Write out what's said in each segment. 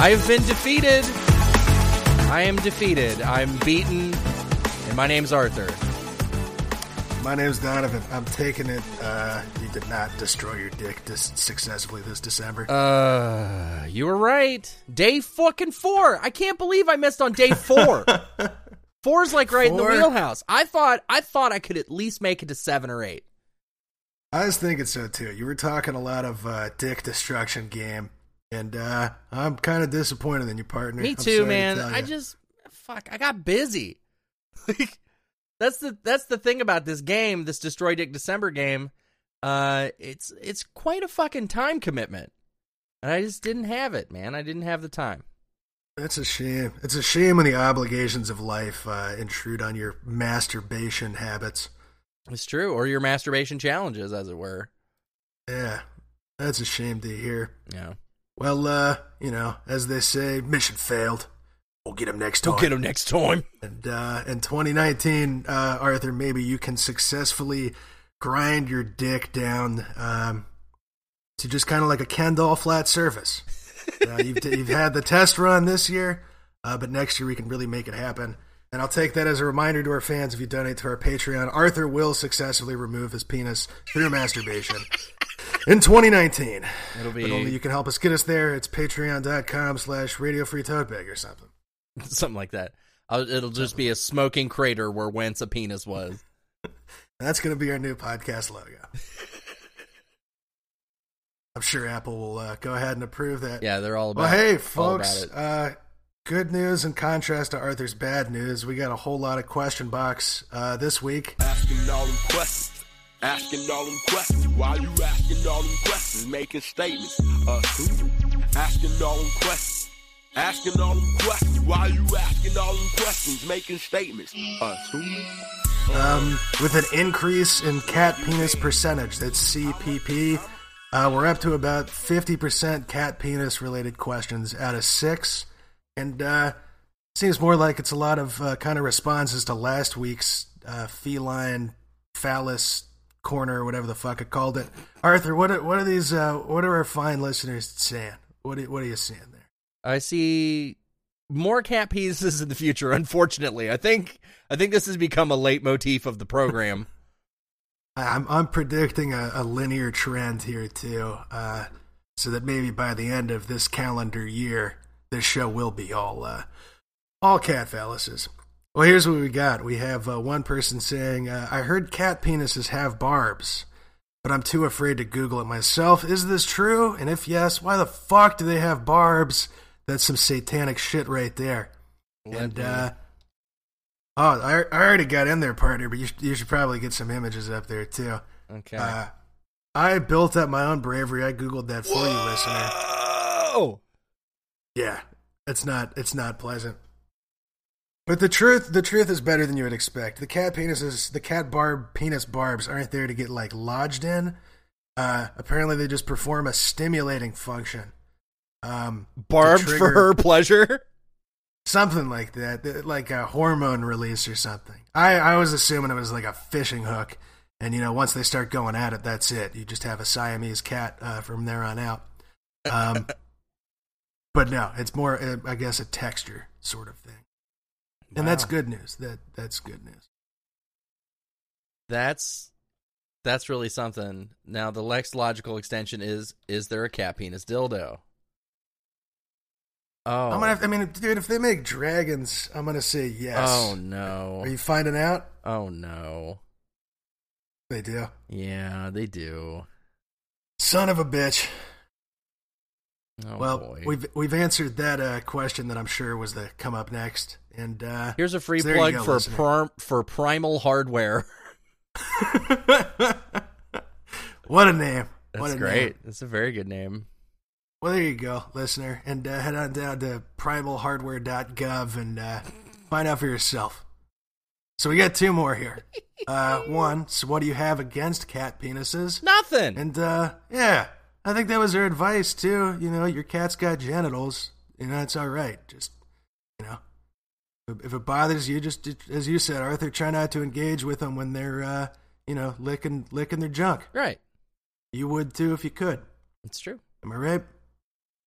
I've been defeated. I am defeated. I'm beaten. And my name's Arthur. My name's Donovan. I'm taking it. Uh, you did not destroy your dick dis- successfully this December. Uh, you were right. Day fucking four. I can't believe I missed on day four. Four's like right in the wheelhouse. I thought I thought I could at least make it to seven or eight. I was thinking so too. You were talking a lot of uh, dick destruction game, and uh, I'm kind of disappointed in your partner. Me too, sorry to man. I just fuck. I got busy. Like that's the that's the thing about this game, this Destroy Dick December game. Uh, it's it's quite a fucking time commitment, and I just didn't have it, man. I didn't have the time. It's a shame. It's a shame when the obligations of life uh, intrude on your masturbation habits. It's true, or your masturbation challenges, as it were. Yeah, that's a shame to hear. Yeah, Well, uh, you know, as they say, mission failed. We'll get him next time. we'll get him next time. And uh, in 2019, uh, Arthur, maybe you can successfully grind your dick down um, to just kind of like a Ken doll flat surface. Uh, you've, you've had the test run this year, uh, but next year we can really make it happen. And I'll take that as a reminder to our fans if you donate to our Patreon. Arthur will successfully remove his penis through masturbation in 2019. It'll But only be you can help us get us there. It's patreon.com slash radio free tote bag or something. something like that. I'll, it'll just be a smoking crater where whence a penis was. That's going to be our new podcast logo. I'm sure Apple will uh, go ahead and approve that. Yeah, they're all about. Well, hey, folks. Uh, good news in contrast to Arthur's bad news. We got a whole lot of question box uh, this week. Asking all them questions. Asking all them questions. Why you asking all them questions? Making statements. Uh, who? Asking all them questions. Asking all them questions. Why you asking all them questions? Making statements. Uh, who? Um, with an increase in cat penis percentage, that's CPP, uh, we're up to about 50% cat penis related questions out of six. And uh, seems more like it's a lot of uh, kind of responses to last week's uh, feline phallus corner, or whatever the fuck I called it. Arthur, what are, what are these, uh, what are our fine listeners saying? What are, what are you seeing there? I see more cat pieces in the future. Unfortunately, I think I think this has become a leitmotif of the program. I'm I'm predicting a, a linear trend here too, uh, so that maybe by the end of this calendar year, this show will be all uh, all cat phalluses. Well, here's what we got. We have uh, one person saying, uh, "I heard cat penises have barbs, but I'm too afraid to Google it myself. Is this true? And if yes, why the fuck do they have barbs? That's some satanic shit right there." And uh, oh, I, I already got in there, partner, but you, you should probably get some images up there too. okay. Uh, I built up my own bravery. I googled that for you, listener. Oh, Yeah, it's not it's not pleasant. But the truth the truth is better than you would expect. The cat penises, the cat barb penis barbs aren't there to get like lodged in. Uh, apparently, they just perform a stimulating function. Um, barbed for her pleasure. something like that, like a hormone release or something. I, I was assuming it was like a fishing hook, and you know, once they start going at it, that's it. You just have a Siamese cat uh, from there on out. Um, but no, it's more, uh, I guess, a texture sort of thing, and that's good news. That that's good news. That's that's really something. Now the next logical extension is: is there a cat penis dildo? Oh, I'm gonna. Have, I mean, dude, if they make dragons, I'm gonna say yes. oh no! Are you finding out? Oh no! They do. Yeah, they do. Son of a bitch. Oh well, boy. we've we've answered that uh, question that I'm sure was the come up next, and uh, Here's a free so plug go, for prim- for Primal Hardware. what a name! That's what a great. Name. That's a very good name. Well, there you go, listener, and uh, head on down to primalhardware.gov and uh, find out for yourself. So we got two more here. Uh, one, so what do you have against cat penises? Nothing. And uh, yeah, I think that was her advice too. You know, your cat's got genitals. You know, it's all right. Just if- it bothers you, just as you said, Arthur, try not to engage with them when they're uh, you know licking licking their junk. right. You would too if you could. It's true. Am I right?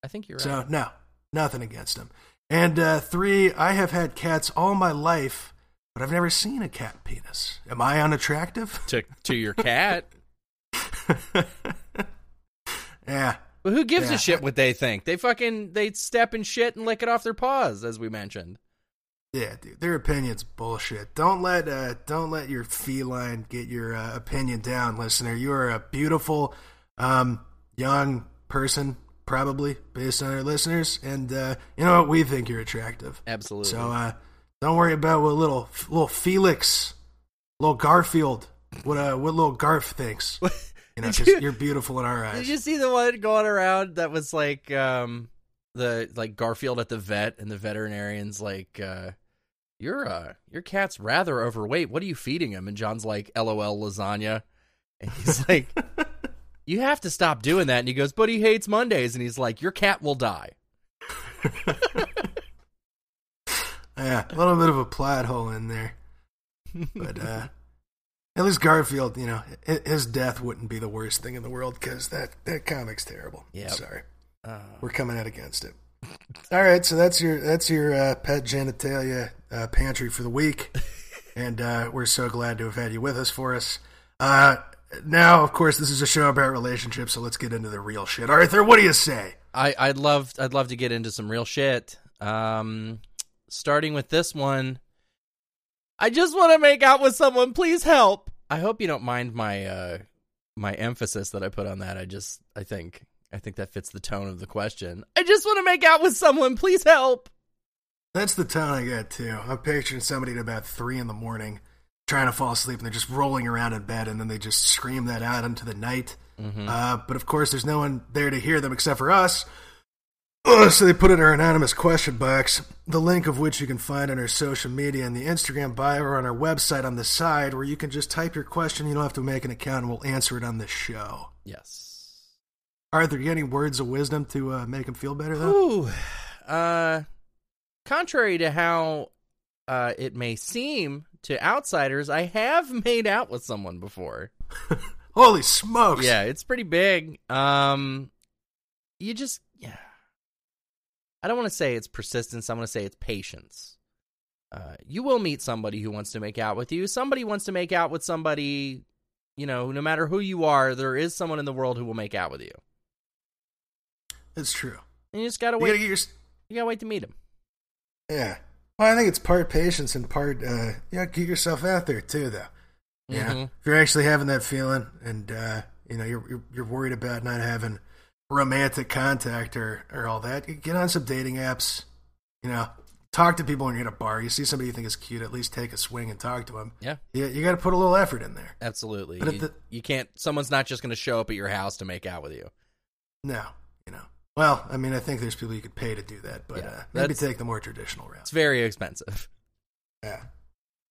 I think you're right. So no, Nothing against them. And uh, three, I have had cats all my life, but I've never seen a cat penis. Am I unattractive? To to your cat. yeah. But who gives Yeah. a shit what they think? They fucking they step in shit and lick it off their paws, as we mentioned. Yeah, dude, their opinion's bullshit. Don't let uh, don't let your feline get your uh, opinion down, listener. You are a beautiful, um, young person, probably based on our listeners, and uh, you know what? We think you're attractive. Absolutely. So uh, don't worry about what little little Felix, little Garfield, what uh, what little Garf thinks. You know, Did because you- you're beautiful in our eyes. Did you see the one going around that was like um the like Garfield at the vet and the veterinarian's like uh your uh your cat's rather overweight. What are you feeding him? And John's like LOL lasagna. And he's like you have to stop doing that. And he goes, but he hates Mondays. And he's like, your cat will die. Yeah, a little bit of a plot hole in there. But uh, at least Garfield, you know, his death wouldn't be the worst thing in the world because that, that comic's terrible. Yep. Sorry. Uh, We're coming out against it. All right, so that's your that's your uh, pet genitalia uh, pantry for the week, and uh, we're so glad to have had you with us for us. Uh, now, of course, this is a show about relationships, so let's get into the real shit. Arthur, what do you say? I, I'd love I'd love to get into some real shit. Um, starting with this one, I just want to make out with someone. Please help. I hope you don't mind my uh my emphasis that I put on that. I just I think I think that fits the tone of the question. I just want to make out with someone. Please help. That's the tone I get too. I'm picturing somebody at about three in the morning trying to fall asleep, and they're just rolling around in bed, and then they just scream that out into the night. Uh, but of course, there's no one there to hear them except for us. Uh, so they put in our anonymous question box, the link of which you can find on our social media and the Instagram bio or on our website on the side, where you can just type your question. You don't have to make an account, and we'll answer it on the show. Yes. Arthur, you got any words of wisdom to uh, make him feel better, though? Ooh. Uh, contrary to how uh it may seem to outsiders, I have made out with someone before. Holy smokes! Yeah, it's pretty big. Um, you just yeah. I don't want to say it's persistence. I'm going to say it's patience. Uh, you will meet somebody who wants to make out with you. Somebody wants to make out with somebody. You know, no matter who you are, there is someone in the world who will make out with you. it's true. And you just gotta You wait. gotta get your you gotta wait to meet him. Yeah. Well, I think it's part patience and part, uh, you know, get yourself out there too, though. Yeah. Mhm. If you're actually having that feeling and, uh, you know, you're, you're, you're worried about not having romantic contact or, or all that, get on some dating apps, you know, talk to people when you're at a bar. You see somebody you think is cute, at least take a swing and talk to them. Yeah, You, you got to put a little effort in there. absolutely. But You, the- you can't. Someone's not just going to show up at your house to make out with you. No. Well, I mean, I think there's people you could pay to do that, but Yeah, uh, maybe take the more traditional route. It's very expensive. Yeah,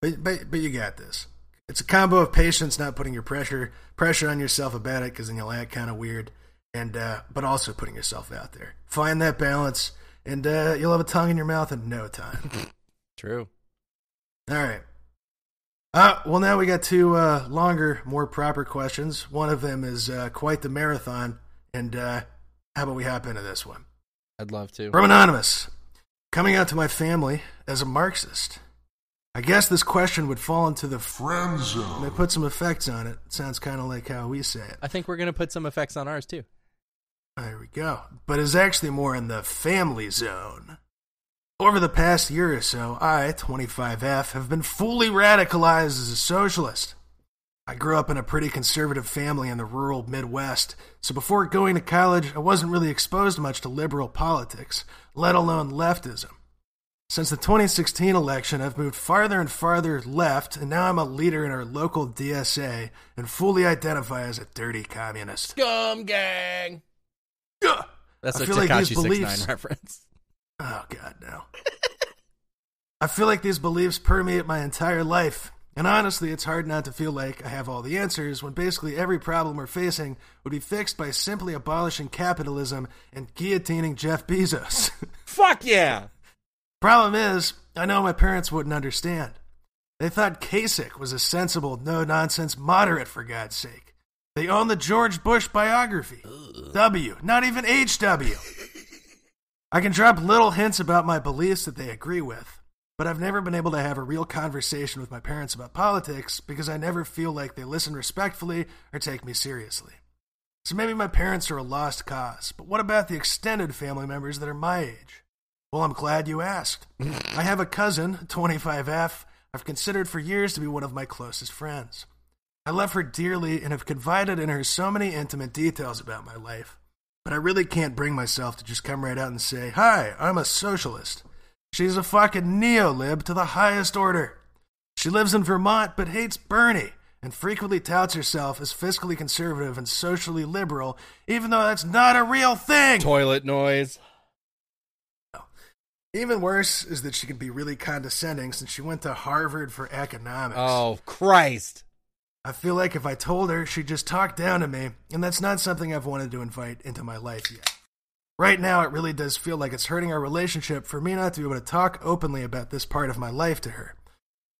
but but but you got this. It's a combo of patience, not putting your pressure pressure on yourself about it, because then you'll act kind of weird, and uh, but also putting yourself out there. Find that balance, and uh, you'll have a tongue in your mouth in no time. True. All right. Uh, well, now we got two uh, longer, more proper questions. One of them is uh, quite the marathon, and uh, how about we hop into this one? I'd love to. From Anonymous. Coming out to my family as a Marxist. I guess this question would fall into the friend zone. They put some effects on it. It sounds kind of like how we say it. I think we're going to put some effects on ours too. There we go. But it's actually more in the family zone. Over the past year or so, I, 25F, have been fully radicalized as a socialist. I grew up in a pretty conservative family in the rural Midwest, so before going to college, I wasn't really exposed much to liberal politics, let alone leftism. Since the 2016 election, I've moved farther and farther left, and now I'm a leader in our local DSA and fully identify as a dirty communist. Scum gang. Ugh! That's I a feel like these Tekashi Six beliefs- Nine reference. Oh God, no. I feel like these beliefs permeate my entire life. And honestly, it's hard not to feel like I have all the answers when basically every problem we're facing would be fixed by simply abolishing capitalism and guillotining Jeff Bezos. Fuck yeah. Problem is, I know my parents wouldn't understand. They thought Kasich was a sensible, no nonsense moderate, for God's sake. They own the George Bush biography. W, not even HW. I can drop little hints about my beliefs that they agree with, but I've never been able to have a real conversation with my parents about politics because I never feel like they listen respectfully or take me seriously. So maybe my parents are a lost cause, but what about the extended family members that are my age? Well, I'm glad you asked. I have a cousin, 25F, I've considered for years to be one of my closest friends. I love her dearly and have confided in her so many intimate details about my life, but I really can't bring myself to just come right out and say, Hi, I'm a socialist. She's a fucking neo-lib to the highest order. She lives in Vermont but hates Bernie and frequently touts herself as fiscally conservative and socially liberal, even though that's not a real thing. Toilet noise. Even worse is that she can be really condescending since she went to Harvard for economics. Oh, Christ. I feel like if I told her, she'd just talk down to me, and that's not something I've wanted to invite into my life yet. Right now, it really does feel like it's hurting our relationship for me not to be able to talk openly about this part of my life to her.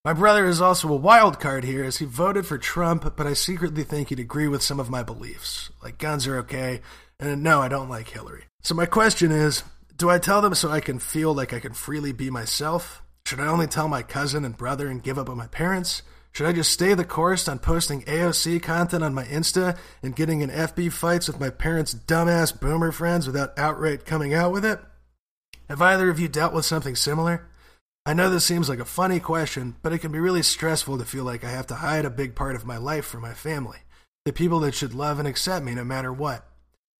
My brother is also a wild card here as he voted for Trump, but I secretly think he'd agree with some of my beliefs. Like guns are okay, and no, I don't like Hillary. So my question is do I tell them so I can feel like I can freely be myself? Should I only tell my cousin and brother and give up on my parents? Should I just stay the course on posting AOC content on my Insta and getting in FB fights with my parents' dumbass boomer friends without outright coming out with it? Have either of you dealt with something similar? I know this seems like a funny question, but it can be really stressful to feel like I have to hide a big part of my life from my family, the people that should love and accept me no matter what.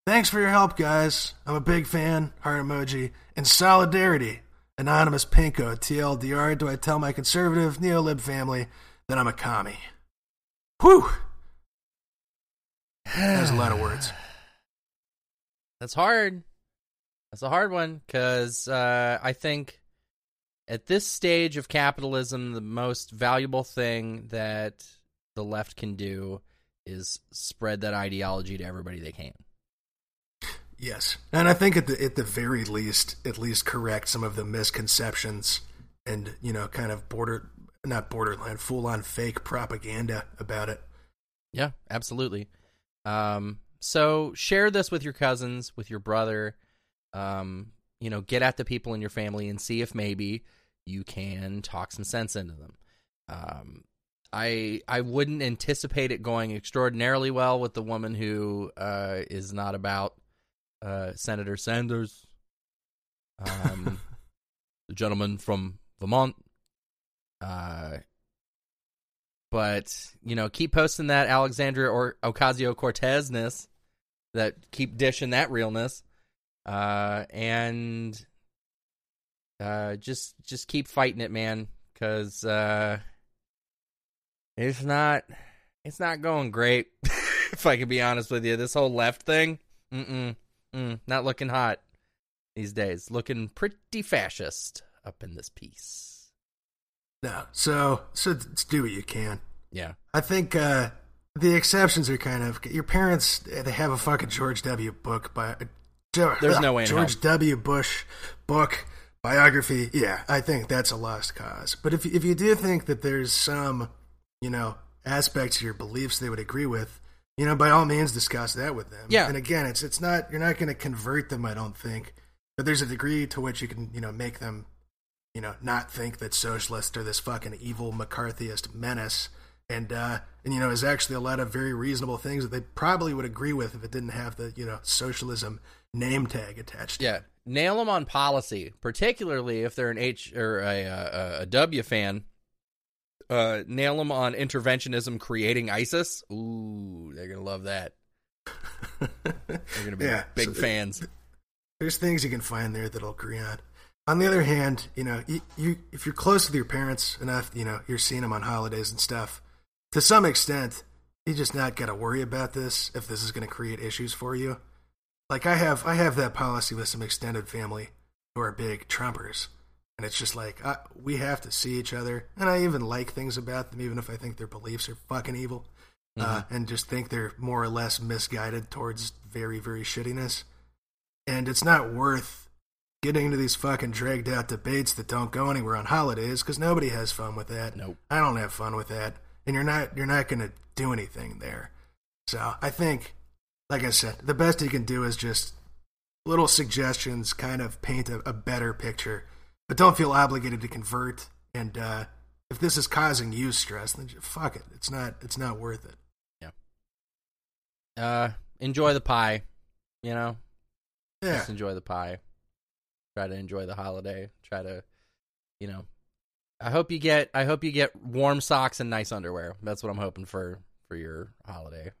Thanks for your help, guys. I'm a big fan, heart emoji, and solidarity. Anonymous Pinko, TLDR, do I tell my conservative neolib family that I'm a commie? Whew! That's a lot of words. That's hard. That's a hard one because uh, I think at this stage of capitalism, the most valuable thing that the left can do is spread that ideology to everybody they can. Yes, and I think at the at the very least, at least correct some of the misconceptions and you know, kind of border not borderline, full on fake propaganda about it. Yeah, absolutely. Um, so share this with your cousins, with your brother. Um, you know, get at the people in your family and see if maybe you can talk some sense into them. Um, I I wouldn't anticipate it going extraordinarily well with the woman who uh, is not about uh, Senator Sanders, um, the gentleman from Vermont. Uh, but you know, keep posting that Alexandria or Ocasio Cortezness, that keep dishing that realness, uh, and uh, just just keep fighting it, man, because uh, it's not it's not going great. if I can be honest with you, this whole left thing, mm mm, not looking hot these days. Looking pretty fascist up in this piece. No, so so do what you can. Yeah, I think uh, the exceptions are kind of your parents. They have a fucking George W. book by. There's no way George. W. Bush book biography. Yeah, I think that's a lost cause. But if if you do think that there's some, you know, aspects of your beliefs they would agree with, you know, by all means discuss that with them. Yeah. And again, it's it's not you're not going to convert them. I don't think, but there's a degree to which you can you know make them, you know, not think that socialists are this fucking evil McCarthyist menace. And uh, and you know, is actually a lot of very reasonable things that they probably would agree with if it didn't have the you know socialism name tag attached. yeah. Nail them on policy, particularly if they're an H or a a, a W fan. Uh, nail them on interventionism creating ISIS. Ooh, they're gonna love that. They're gonna be Yeah, big so- fans. there's things you can find there that'll agree on. On the other hand, you know, you, you if you're close with your parents enough, you know, you're seeing them on holidays and stuff. To some extent, you just not got to worry about this if this is going to create issues for you. Like I have, I have that policy with some extended family who are big Trumpers, and it's just like I, we have to see each other, and I even like things about them, even if I think their beliefs are fucking evil, uh, and just think they're more or less misguided towards very, very shittiness and it's not worth getting into these fucking dragged out debates that don't go anywhere on holidays because nobody has fun with that. Nope. I don't have fun with that, and you're not you're not going to do anything there. So I think, like I said, the best you can do is just little suggestions kind of paint a, a better picture, but don't feel obligated to convert. And uh, if this is causing you stress, then fuck it. It's not. It's not worth it. Yeah. Uh, enjoy the pie. You know, Yeah. just enjoy the pie. Try to enjoy the holiday. Try to, you know, I hope you get. I hope you get warm socks and nice underwear. That's what I'm hoping for for your holiday.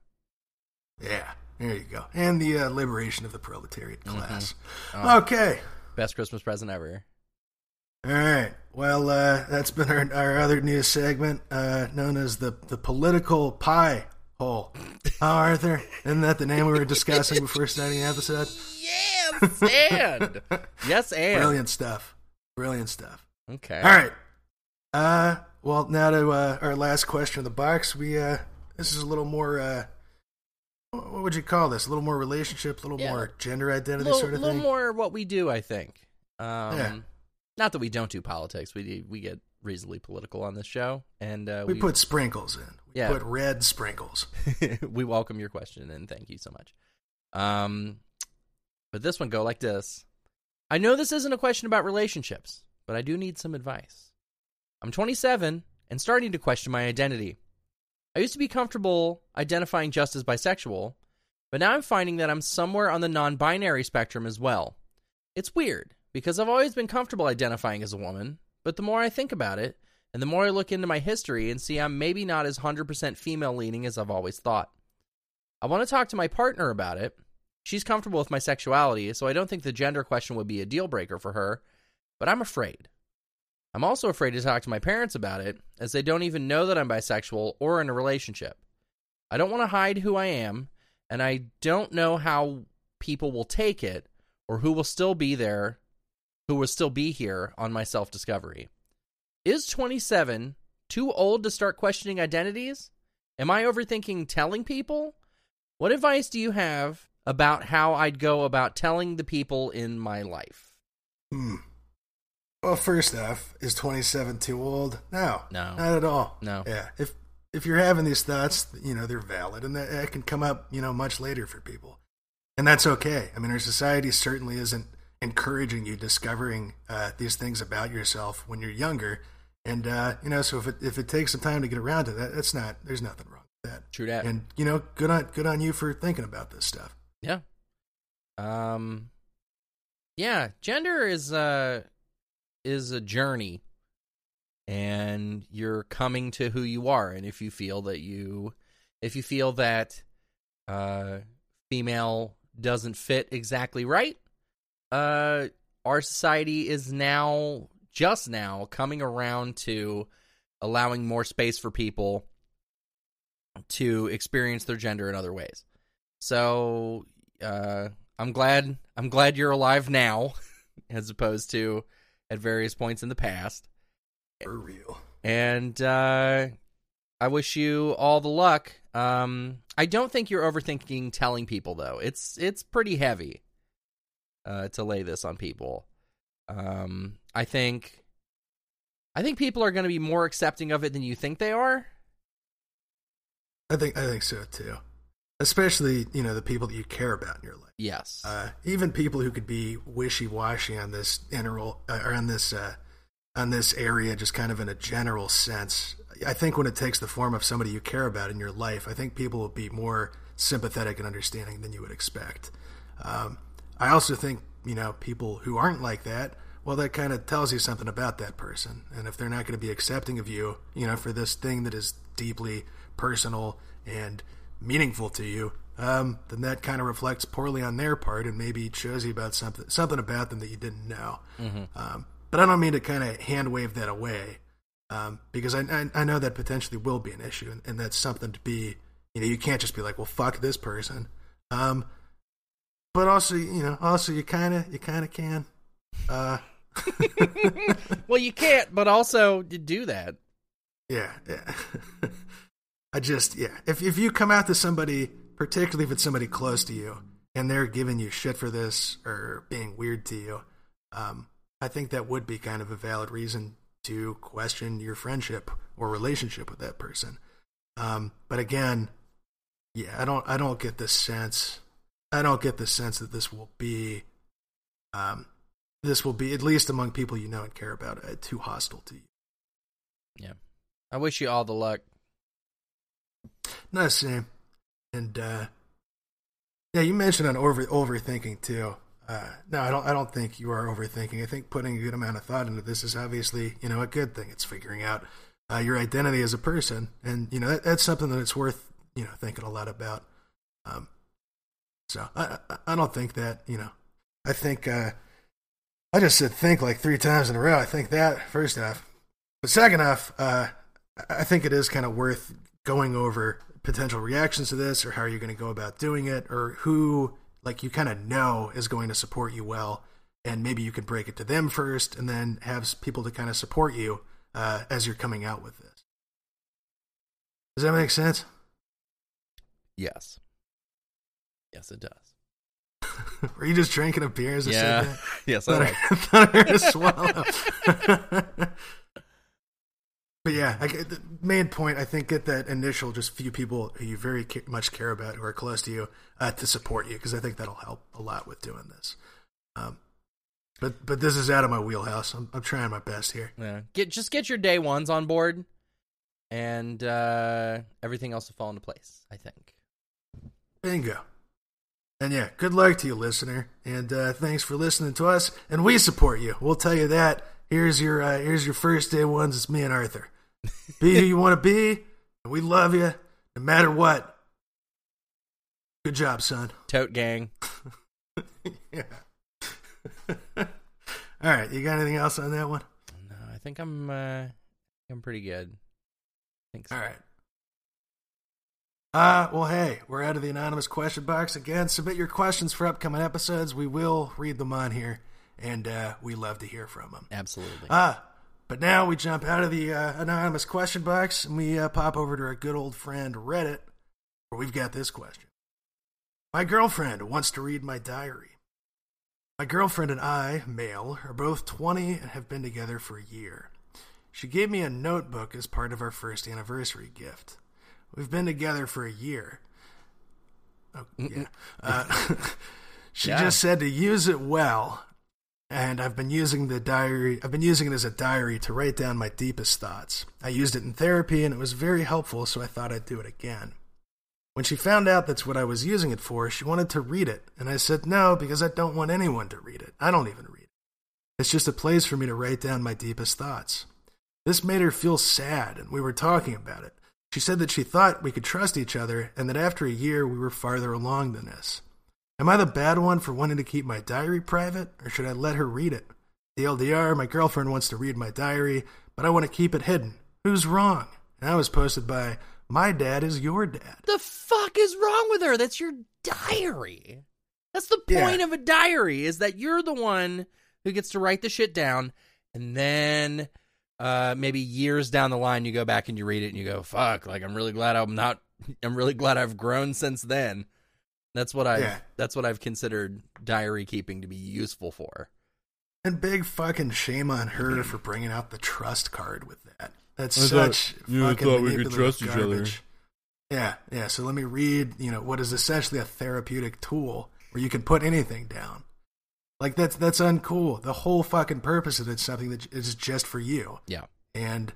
Yeah. There you go. And the uh, liberation of the proletariat Mm-hmm. class. Oh. Okay. Best Christmas present ever. All right. Well, uh, that's been our, our other news segment, uh, known as the the political pie hole. Huh, Arthur? Isn't that the name we were discussing before starting the episode? Yes, and yes, and Brilliant stuff. Brilliant stuff. Okay. All right. Uh, well, now to uh, our last question of the box. We uh, this is a little more. Uh, what would you call this? A little more relationship, a little Yeah. more gender identity little, sort of thing. A little more what we do, I think. Um, Yeah. Not that we don't do politics. We we get reasonably political on this show, and uh, we, put sprinkles in. Yeah. put red sprinkles. we welcome your question and thank you so much. Um, but this one go like this. I know this isn't a question about relationships, but I do need some advice. I'm 27 and starting to question my identity. I used to be comfortable identifying just as bisexual, but now I'm finding that I'm somewhere on the non binary spectrum as well. It's weird because I've always been comfortable identifying as a woman, but the more I think about it, and the more I look into my history and see I'm maybe not as 100% female leaning as I've always thought. I want to talk to my partner about it. She's comfortable with my sexuality, so I don't think the gender question would be a deal breaker for her, but I'm afraid. I'm also afraid to talk to my parents about it, as they don't even know that I'm bisexual or in a relationship. I don't want to hide who I am, and I don't know how people will take it or who will still be there, who will still be here on my self discovery. Is 27 too old to start questioning identities? Am I overthinking telling people? What advice do you have about how I'd go about telling the people in my life? Hmm. Well, first off, is 27 too old? No. No. Not at all. No. Yeah. If if you're having these thoughts, you know, they're valid and that, that can come up, you know, much later for people. And that's okay. I mean, our society certainly isn't encouraging you discovering uh, these things about yourself when you're younger. And, uh, you know, so if it, if it takes some time to get around to that, that's not, there's nothing wrong with that. True that. And, you know, good on, good on you for thinking about this stuff. Yeah. Um yeah, gender is uh is a journey and you're coming to who you are and if you feel that you if you feel that uh female doesn't fit exactly right, uh our society is now just now coming around to allowing more space for people to experience their gender in other ways. So uh, I'm glad I'm glad you're alive now, as opposed to at various points in the past. For real. And uh, I wish you all the luck. Um, I don't think you're overthinking telling people though. It's it's pretty heavy uh, to lay this on people. Um, I think I think people are going to be more accepting of it than you think they are. I think, I think so too. Especially, you know, the people that you care about in your life. Yes. uh, even people who could be wishy-washy on this integral uh, or on this uh, on this area, just kind of in a general sense. I think when it takes the form of somebody you care about in your life, I think people will be more sympathetic and understanding than you would expect. Um, I also think you know people who aren't like that. Well, that kind of tells you something about that person, and if they're not going to be accepting of you, you know, for this thing that is deeply personal and meaningful to you, um, then that kind of reflects poorly on their part and maybe shows you about something something about them that you didn't know. Um, but I don't mean to kind of hand wave that away um, because I, I I know that potentially will be an issue, and, and that's something to be. You know, you can't just be like, well, fuck this person. But also, you know, also you kind of you kind of can. Uh, well, you can't, but also to do that. Yeah, yeah. I just yeah. If if you come out to somebody, particularly if it's somebody close to you, and they're giving you shit for this or being weird to you, um, I think that would be kind of a valid reason to question your friendship or relationship with that person. Um, but again, yeah, I don't I don't get the sense I don't get the sense that this will be um, this will be at least among people you know and care about uh, too hostile to you. Yeah. I wish you all the luck. Not the same. And uh, yeah, you mentioned on over overthinking too. Uh, no, I don't. I don't think you are overthinking. I think putting a good amount of thought into this is obviously, you know, a good thing. It's figuring out uh, your identity as a person, and you know that, that's something that it's worth, you know, thinking a lot about. Um, so I, I, don't think that, you know, I think uh, I just said think like three times in a row. I think that first off, but second off, uh, I think it is kind of worth going over potential reactions to this, or how are you going to go about doing it, or who like you kind of know is going to support you well, and maybe you could break it to them first, and then have people to kind of support you uh, as you're coming out with this. Does that make sense? Yes. Yes, it does. Were you just drinking a beer as I Yeah. said that? yes, I thought, was. I, heard a swallow. but yeah, I, get- the main point I think get that initial just few people who you very ca- much care about who are close to you uh, to support you because I think that'll help a lot with doing this. Um, but but this is out of my wheelhouse. I'm, I'm trying my best here. Yeah. Get just get your day ones on board, and uh, everything else will fall into place. I think. Bingo. And yeah, good luck to you, listener. And uh, thanks for listening to us. And we support you. We'll tell you that. Here's your uh, here's your first day ones. It's me and Arthur. Be who you want to be. And we love you, no matter what. Good job, son. Tote gang. yeah. All right, you got anything else on that one? No, I think I'm. Uh, I'm pretty good. Thanks. All right. Uh, well, hey, we're out of the anonymous question box again. Submit your questions for upcoming episodes. We will read them on here, and uh, we love to hear from them. Absolutely. Ah, but now we jump out of the uh, anonymous question box and we uh, pop over to our good old friend Reddit, where we've got this question. My girlfriend wants to read my diary. My girlfriend and I, male, are both 20 and have been together for a year. She gave me a notebook as part of our first anniversary gift. We've been together for a year. Oh, yeah. Uh, she Yeah. just said to use it well, and I've been using the diary. I've been using it as a diary to write down my deepest thoughts. I used it in therapy, and it was very helpful. So I thought I'd do it again. When she found out that's what I was using it for, she wanted to read it, and I said no because I don't want anyone to read it. I don't even read it. It's just a place for me to write down my deepest thoughts. This made her feel sad, and we were talking about it. She said that she thought we could trust each other, and that after a year we were farther along than this. Am I the bad one for wanting to keep my diary private, or should I let her read it? TLDR, my girlfriend wants to read my diary, but I want to keep it hidden. Who's wrong? And I was posted by, My dad is your dad. the fuck is wrong with her? That's your diary. That's the Yeah. point of a diary is that you're the one who gets to write the shit down and then uh maybe years down the line you go back and you read it and you go, "Fuck, like I'm really glad I'm not I'm really glad I've grown since then." That's what I Yeah. that's what I've considered diary keeping to be useful for. And big fucking shame on her for bringing out the trust card with that. That's I such yeah, I fucking thought we could manipulative trust each other. garbage. Yeah, yeah. So let me read, you know, what is essentially a therapeutic tool where you can put anything down. Like that's that's uncool. The whole fucking purpose of it's something that is just for you. Yeah. And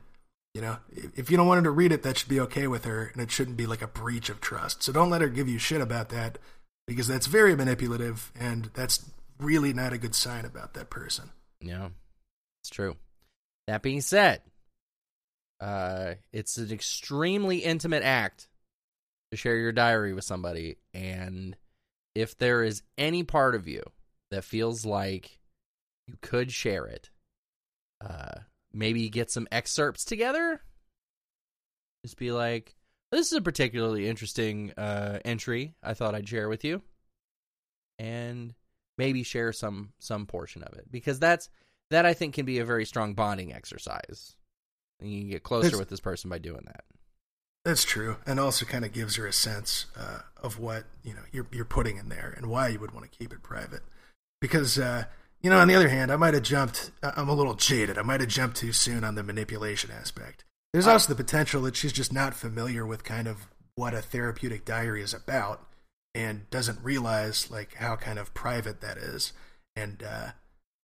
you know, if you don't want her to read it, that should be okay with her, and it shouldn't be like a breach of trust. So don't let her give you shit about that, because that's very manipulative, and that's really not a good sign about that person. Yeah, it's true. That being said, uh, it's an extremely intimate act to share your diary with somebody, and if there is any part of you that feels like you could share it, uh, maybe get some excerpts together. Just be like, "This is a particularly interesting uh, entry. I thought I'd share with you," and maybe share some some portion of it because that's that I think can be a very strong bonding exercise. And you can get closer It's- with this person by doing that. That's true, and also kind of gives her a sense uh, of what you know you're you're putting in there and why you would want to keep it private. Because uh, you know, on the other hand, I might have jumped. I- I'm a little jaded. I might have jumped too soon on the manipulation aspect. There's also the potential that she's just not familiar with kind of what a therapeutic diary is about, and doesn't realize like how kind of private that is. and uh,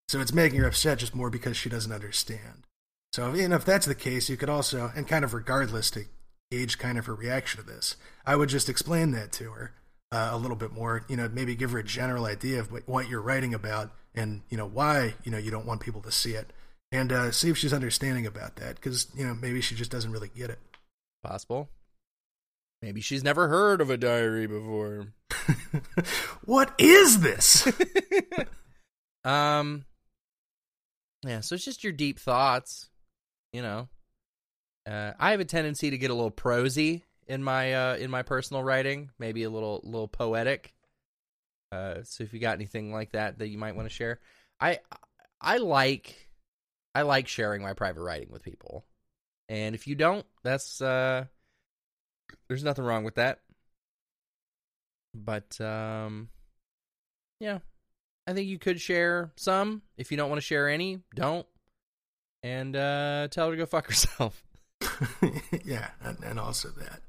so it's making her upset just more because she doesn't understand. So you know, if that's the case, you could also, and kind of regardless to gauge kind of her reaction to this, I would just explain that to her uh, a little bit more. You know, maybe give her a general idea of what, what you're writing about and you know why you know you don't want people to see it, and uh, see if she's understanding about that because you know maybe she just doesn't really get it. Possible. Maybe she's never heard of a diary before. what is this? um. Yeah, so it's just your deep thoughts, you know. Uh, I have a tendency to get a little prosy in my uh, in my personal writing, maybe a little little poetic. Uh, so if you got anything like that that you might want to share, I I like I like sharing my private writing with people, and if you don't, that's uh, there's nothing wrong with that. But um, yeah, I think you could share some. If you don't want to share any, don't. And uh, tell her to go fuck herself. yeah, and, and also that.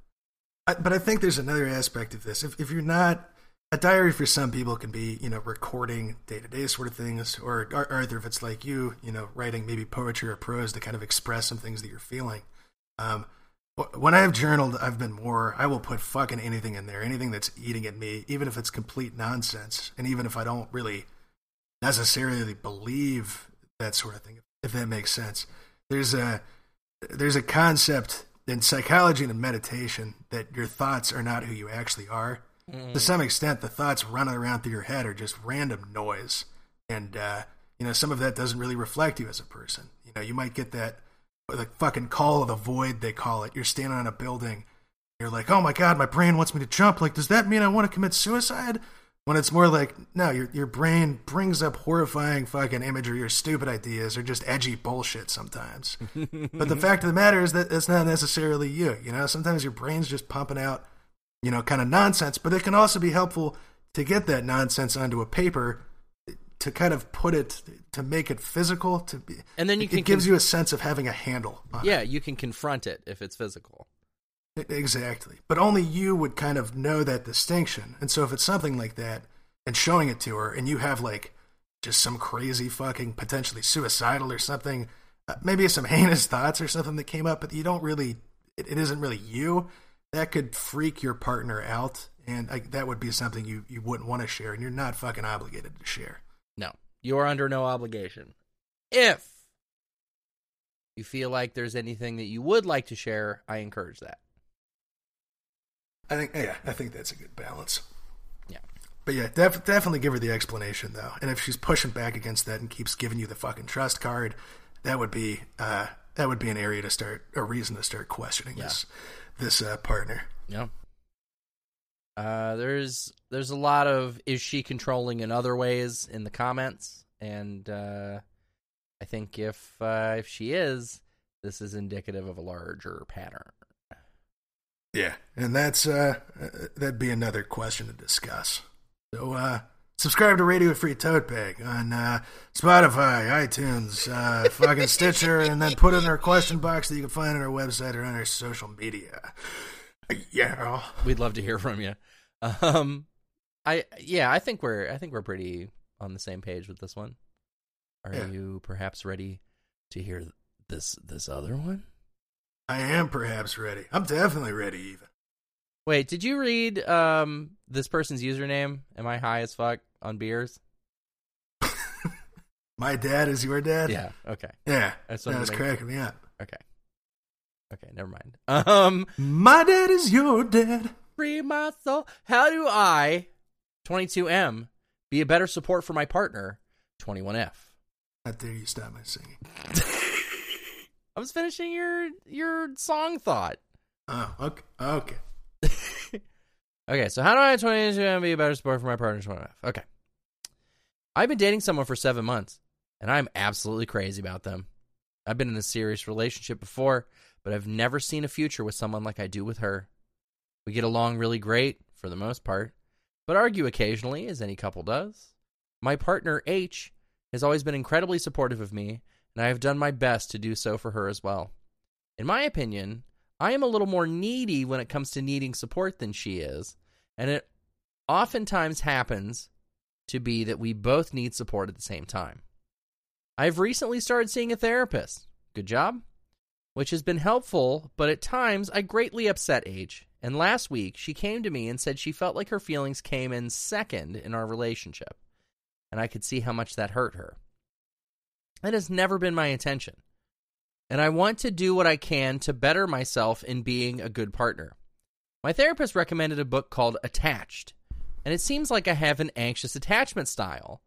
But I think there's another aspect of this. If if you're not a diary for some people can be you know recording day to day sort of things, or, or either if it's like you, you know, writing maybe poetry or prose to kind of express some things that you're feeling. Um, when I have journaled, I've been more. I will put fucking anything in there, anything that's eating at me, even if it's complete nonsense, and even if I don't really necessarily believe that sort of thing, if that makes sense. There's a there's a concept in psychology and in meditation that your thoughts are not who you actually are. Mm. To some extent, the thoughts running around through your head are just random noise, and uh, you know some of that doesn't really reflect you as a person. You know, you might get that the fucking call of the void they call it. You're standing on a building, you're like, oh my god, my brain wants me to jump. Like, does that mean I want to commit suicide? When it's more like, no, your your brain brings up horrifying fucking imagery or stupid ideas or just edgy bullshit sometimes. but the fact of the matter is that it's not necessarily you. You know, sometimes your brain's just pumping out, you know, kind of nonsense. But it can also be helpful to get that nonsense onto a paper to kind of put it to make it physical to be and then you it, can it gives you a sense of having a handle yeah it. you can confront it if it's physical Exactly. But only you would kind of know that distinction. And so if it's something like that and showing it to her and you have like just some crazy fucking potentially suicidal or something, uh, maybe some heinous thoughts or something that came up, but you don't really, it, it isn't really you, that could freak your partner out. And I, that would be something you, you wouldn't want to share and you're not fucking obligated to share. No, you are under no obligation. If you feel like there's anything that you would like to share, I encourage that. I think yeah, I think that's a good balance. Yeah. But yeah, def- definitely give her the explanation though. And if she's pushing back against that and keeps giving you the fucking trust card, that would be uh, that would be an area to start a reason to start questioning yeah. this this uh, partner. Yeah. Uh, there's there's a lot of is she controlling in other ways in the comments, and uh, I think if uh, if she is, this is indicative of a larger pattern. Yeah, and that's uh, that'd be another question to discuss. So uh, subscribe to Radio Free Tote Bag on uh, Spotify, iTunes, uh, fucking Stitcher, and then put in our question box that you can find on our website or on our social media. Yeah, we'd love to hear from you. Um, I yeah, I think we're I think we're pretty on the same page with this one. Are yeah. you perhaps ready to hear this this other one? I am perhaps ready. I'm definitely ready, even. Wait, did you read um this person's username? Am I high as fuck on beers? My dad is your dad. Yeah. Okay. Yeah. That's that was cracking me up. Okay. Okay. Never mind. Um, my dad is your dad. Free my soul. How do I, 22M, be a better support for my partner, 21F? How dare you stop my singing? I was finishing your your song thought. Oh, okay. Okay. Okay, so how do I 22 be a better support for my partner 25? Okay. I've been dating someone for seven months, and I'm absolutely crazy about them. I've been in a serious relationship before, but I've never seen a future with someone like I do with her. We get along really great, for the most part, but argue occasionally, as any couple does. My partner, H, has always been incredibly supportive of me and I have done my best to do so for her as well. In my opinion, I am a little more needy when it comes to needing support than she is, and it oftentimes happens to be that we both need support at the same time. I've recently started seeing a therapist. Good job. Which has been helpful, but at times I greatly upset Age. And last week she came to me and said she felt like her feelings came in second in our relationship. And I could see how much that hurt her. That has never been my intention. And I want to do what I can to better myself in being a good partner. My therapist recommended a book called Attached, and it seems like I have an anxious attachment style.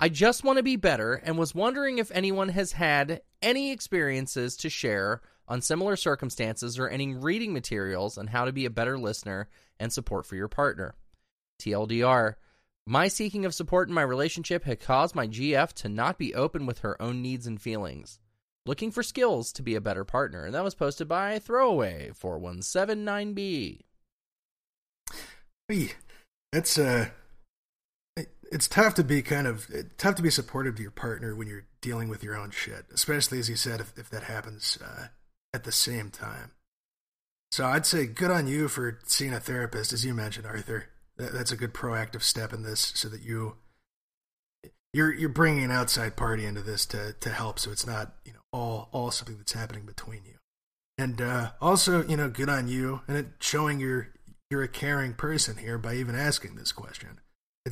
I just want to be better and was wondering if anyone has had any experiences to share on similar circumstances or any reading materials on how to be a better listener and support for your partner. TLDR My seeking of support in my relationship had caused my GF to not be open with her own needs and feelings. Looking for skills to be a better partner. And that was posted by Throwaway 4179B. Hey, that's uh it's tough to be kind of tough to be supportive to your partner when you're dealing with your own shit, especially as you said, if, if that happens uh, at the same time. So I'd say good on you for seeing a therapist, as you mentioned, Arthur. That, that's a good proactive step in this, so that you you're you're bringing an outside party into this to to help, so it's not you know all all something that's happening between you. And uh, also, you know, good on you, and it showing you're you're a caring person here by even asking this question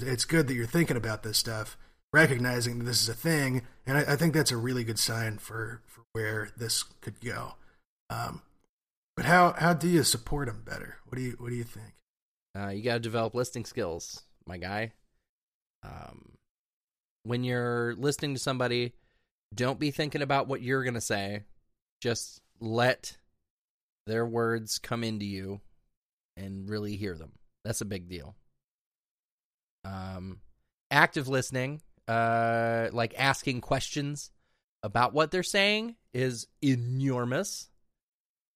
it's good that you're thinking about this stuff, recognizing that this is a thing, and I, I think that's a really good sign for, for where this could go. Um, but how how do you support them better? What do you what do you think? Uh, you got to develop listening skills, my guy. Um, when you're listening to somebody, don't be thinking about what you're gonna say. Just let their words come into you and really hear them. That's a big deal. Um, active listening, uh, like asking questions about what they're saying, is enormous.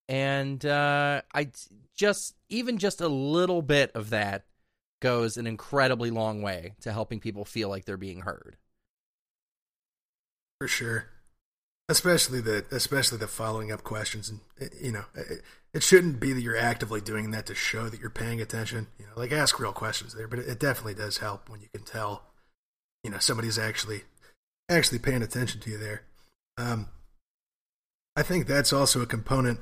And uh, I just, even just a little bit of that goes an incredibly long way to helping people feel like they're being heard. For sure. Especially the especially the following up questions and you know it, it, shouldn't be that you're actively doing that to show that you're paying attention you know like ask real questions there but it, it definitely does help when you can tell you know somebody's actually actually paying attention to you there. Um i think that's also a component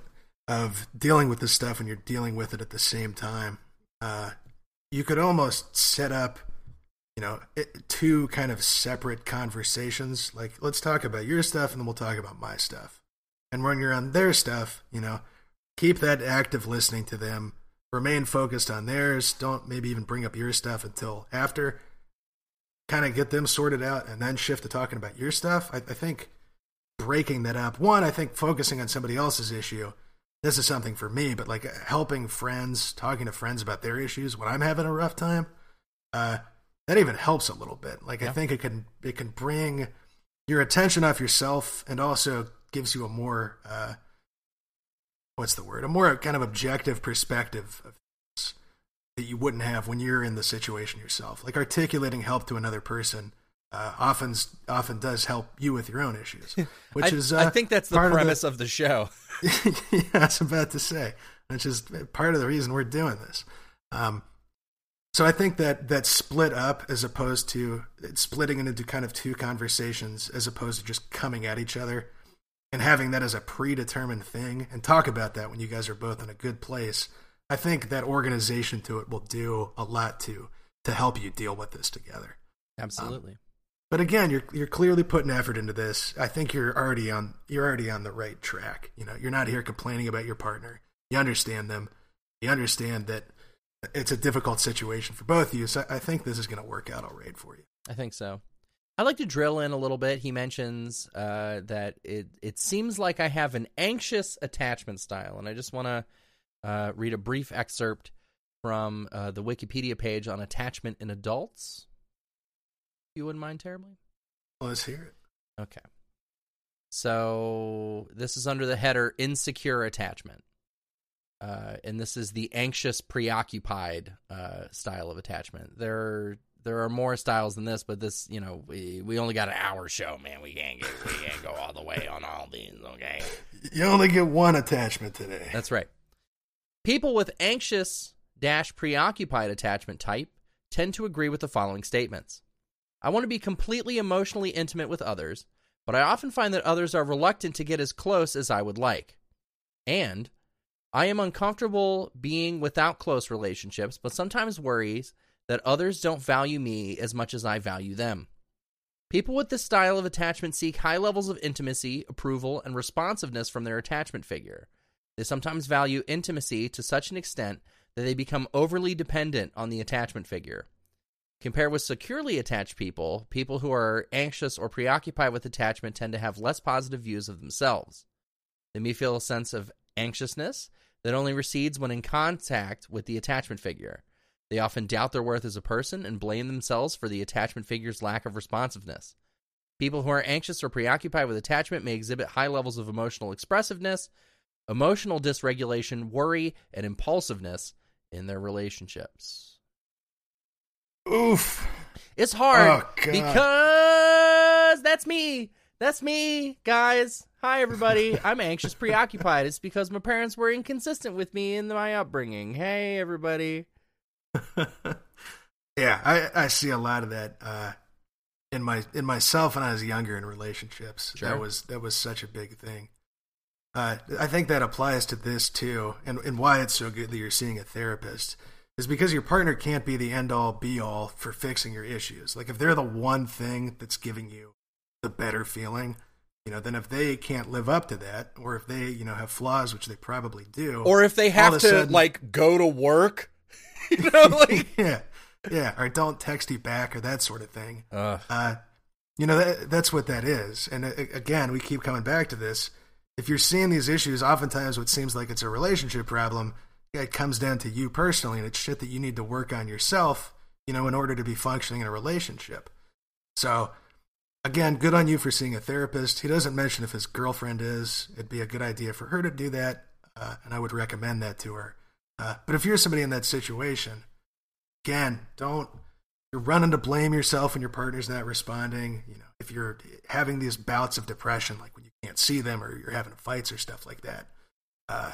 of dealing with this stuff when you're dealing with it at the same time. Uh you could almost set up you know, it, two kind of separate conversations. Like, let's talk about your stuff and then we'll talk about my stuff. And when you're on their stuff, you know, keep that active listening to them. Remain focused on theirs. Don't maybe even bring up your stuff until after. Kind of get them sorted out and then shift to talking about your stuff. I, I think breaking that up, one, I think focusing on somebody else's issue. This is something for me, but like helping friends, talking to friends about their issues when I'm having a rough time. Uh, that even helps a little bit. Like yeah. I think it can it can bring your attention off yourself and also gives you a more uh, what's the word? A more kind of objective perspective of that you wouldn't have when you're in the situation yourself. Like articulating help to another person uh, often often does help you with your own issues, which I, is uh, I think that's the premise of the, of the show. yeah, I was about to say, which is part of the reason we're doing this. Um, so I think that that split up as opposed to splitting it into kind of two conversations as opposed to just coming at each other and having that as a predetermined thing and talk about that when you guys are both in a good place. I think that organization to it will do a lot to to help you deal with this together. Absolutely. Um, but again, you're you're clearly putting effort into this. I think you're already on you're already on the right track. You know, you're not here complaining about your partner. You understand them. You understand that it's a difficult situation for both of you. So I think this is going to work out all right for you. I think so. I'd like to drill in a little bit. He mentions uh, that it it seems like I have an anxious attachment style, and I just want to uh, read a brief excerpt from uh, the Wikipedia page on attachment in adults. You wouldn't mind terribly. Let's hear it. Okay. So this is under the header insecure attachment uh, and this is the anxious, preoccupied uh, style of attachment. There, there are more styles than this, but this, you know, we, we only got an hour show, man. We can't get, we can't go all the way on all these. Okay, you only get one attachment today. That's right. People with anxious dash preoccupied attachment type tend to agree with the following statements. I want to be completely emotionally intimate with others, but I often find that others are reluctant to get as close as I would like. And I am uncomfortable being without close relationships, but sometimes worries that others don't value me as much as I value them. People with this style of attachment seek high levels of intimacy, approval, and responsiveness from their attachment figure. They sometimes value intimacy to such an extent that they become overly dependent on the attachment figure. Compared with securely attached people, people who are anxious or preoccupied with attachment tend to have less positive views of themselves. They may feel a sense of anxiousness that only recedes when in contact with the attachment figure. They often doubt their worth as a person and blame themselves for the attachment figure's lack of responsiveness. People who are anxious or preoccupied with attachment may exhibit high levels of emotional expressiveness, emotional dysregulation, worry, and impulsiveness in their relationships. Oof. It's hard Oh, because that's me. That's me, guys. Hi, everybody. I'm anxious, preoccupied. It's because my parents were inconsistent with me in my upbringing. Hey, everybody. yeah, I, I see a lot of that uh, in my in myself when I was younger in relationships. Sure. That was that was such a big thing. Uh, I think that applies to this too, and and why it's so good that you're seeing a therapist is because your partner can't be the end all be all for fixing your issues. Like if they're the one thing that's giving you the better feeling, you know, then if they can't live up to that, or if they you know have flaws, which they probably do, Or if they have to, sudden- like, go to work. you know, like. yeah, yeah, or don't text you back or that sort of thing. Ugh. Uh, you know, that, that's what that is. And uh, again, we keep coming back to this. If you're seeing these issues, oftentimes what seems like it's a relationship problem, it comes down to you personally, and it's shit that you need to work on yourself, you know, in order to be functioning in a relationship. So, again, good on you for seeing a therapist. He doesn't mention if his girlfriend is. It'd be a good idea for her to do that, uh, and I would recommend that to her. Uh, but if you're somebody in that situation, again, don't you're running to blame yourself when your partner's not responding. You know, if you're having these bouts of depression, like when you can't see them or you're having fights or stuff like that, uh,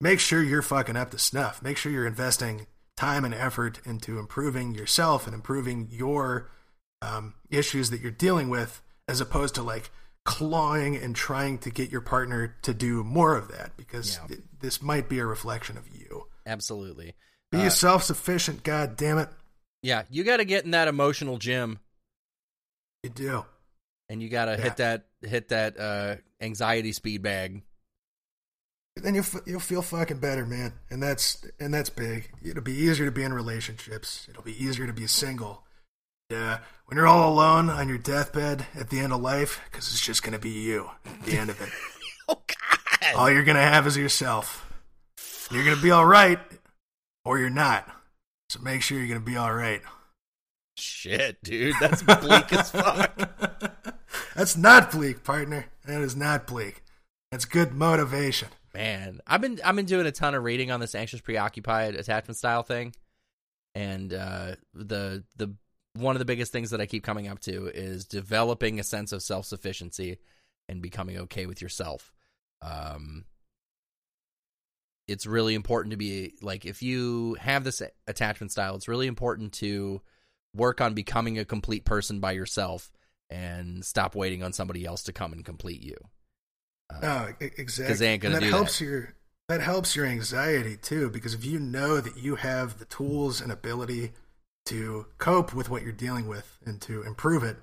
make sure you're fucking up to snuff. Make sure you're investing time and effort into improving yourself and improving your um, issues that you're dealing with, as opposed to like clawing and trying to get your partner to do more of that, because Yeah. th- this might be a reflection of you. Absolutely. Be Uh, self sufficient, god damn it. Yeah, you got to get in that emotional gym You do. and you got to Yeah. hit that hit that uh anxiety speed bag. then you'll f- you'll feel fucking better, man. And that's and that's big. It'll be easier to be in relationships. It'll be easier to be single. Yeah, when you're all alone on your deathbed at the end of life, because it's just gonna be you at the end of it. Oh god. all you're gonna have is yourself. You're gonna be all right, or you're not. So make sure you're gonna be all right. Shit, dude, that's bleak as fuck. That's not bleak, partner. That is not bleak. That's good motivation. Man, I've been I've been doing a ton of reading on this anxious preoccupied attachment style thing, and uh, the the one of the biggest things that I keep coming up to is developing a sense of self sufficiency and becoming okay with yourself. Um, it's really important to be like if you have this attachment style, it's really important to work on becoming a complete person by yourself and stop waiting on somebody else to come and complete you. Uh, Oh, exactly. they ain't gonna and that helps that. your that helps your anxiety too, because if you know that you have the tools and ability to cope with what you're dealing with and to improve it,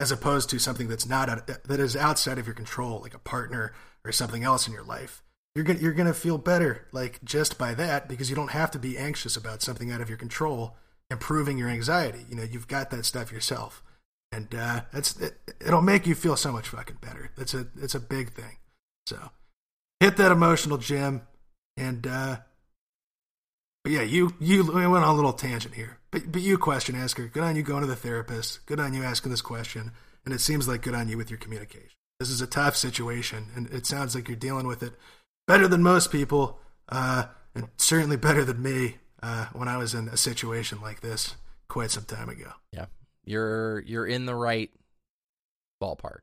as opposed to something that's not out, that is outside of your control, like a partner or something else in your life, you're gonna you're gonna feel better, like just by that, because you don't have to be anxious about something out of your control, improving your anxiety. You know, you've got that stuff yourself, and uh, that's it, it'll make you feel so much fucking better. That's a it's a big thing. So hit that emotional gym, and uh, but yeah, you you we went on a little tangent here, but but you question asker, good on you going to the therapist, good on you asking this question, and it seems like good on you with your communication. This is a tough situation, and it sounds like you're dealing with it better than most people, uh, and certainly better than me uh, when I was in a situation like this quite some time ago. Yeah. You're you're in the right ballpark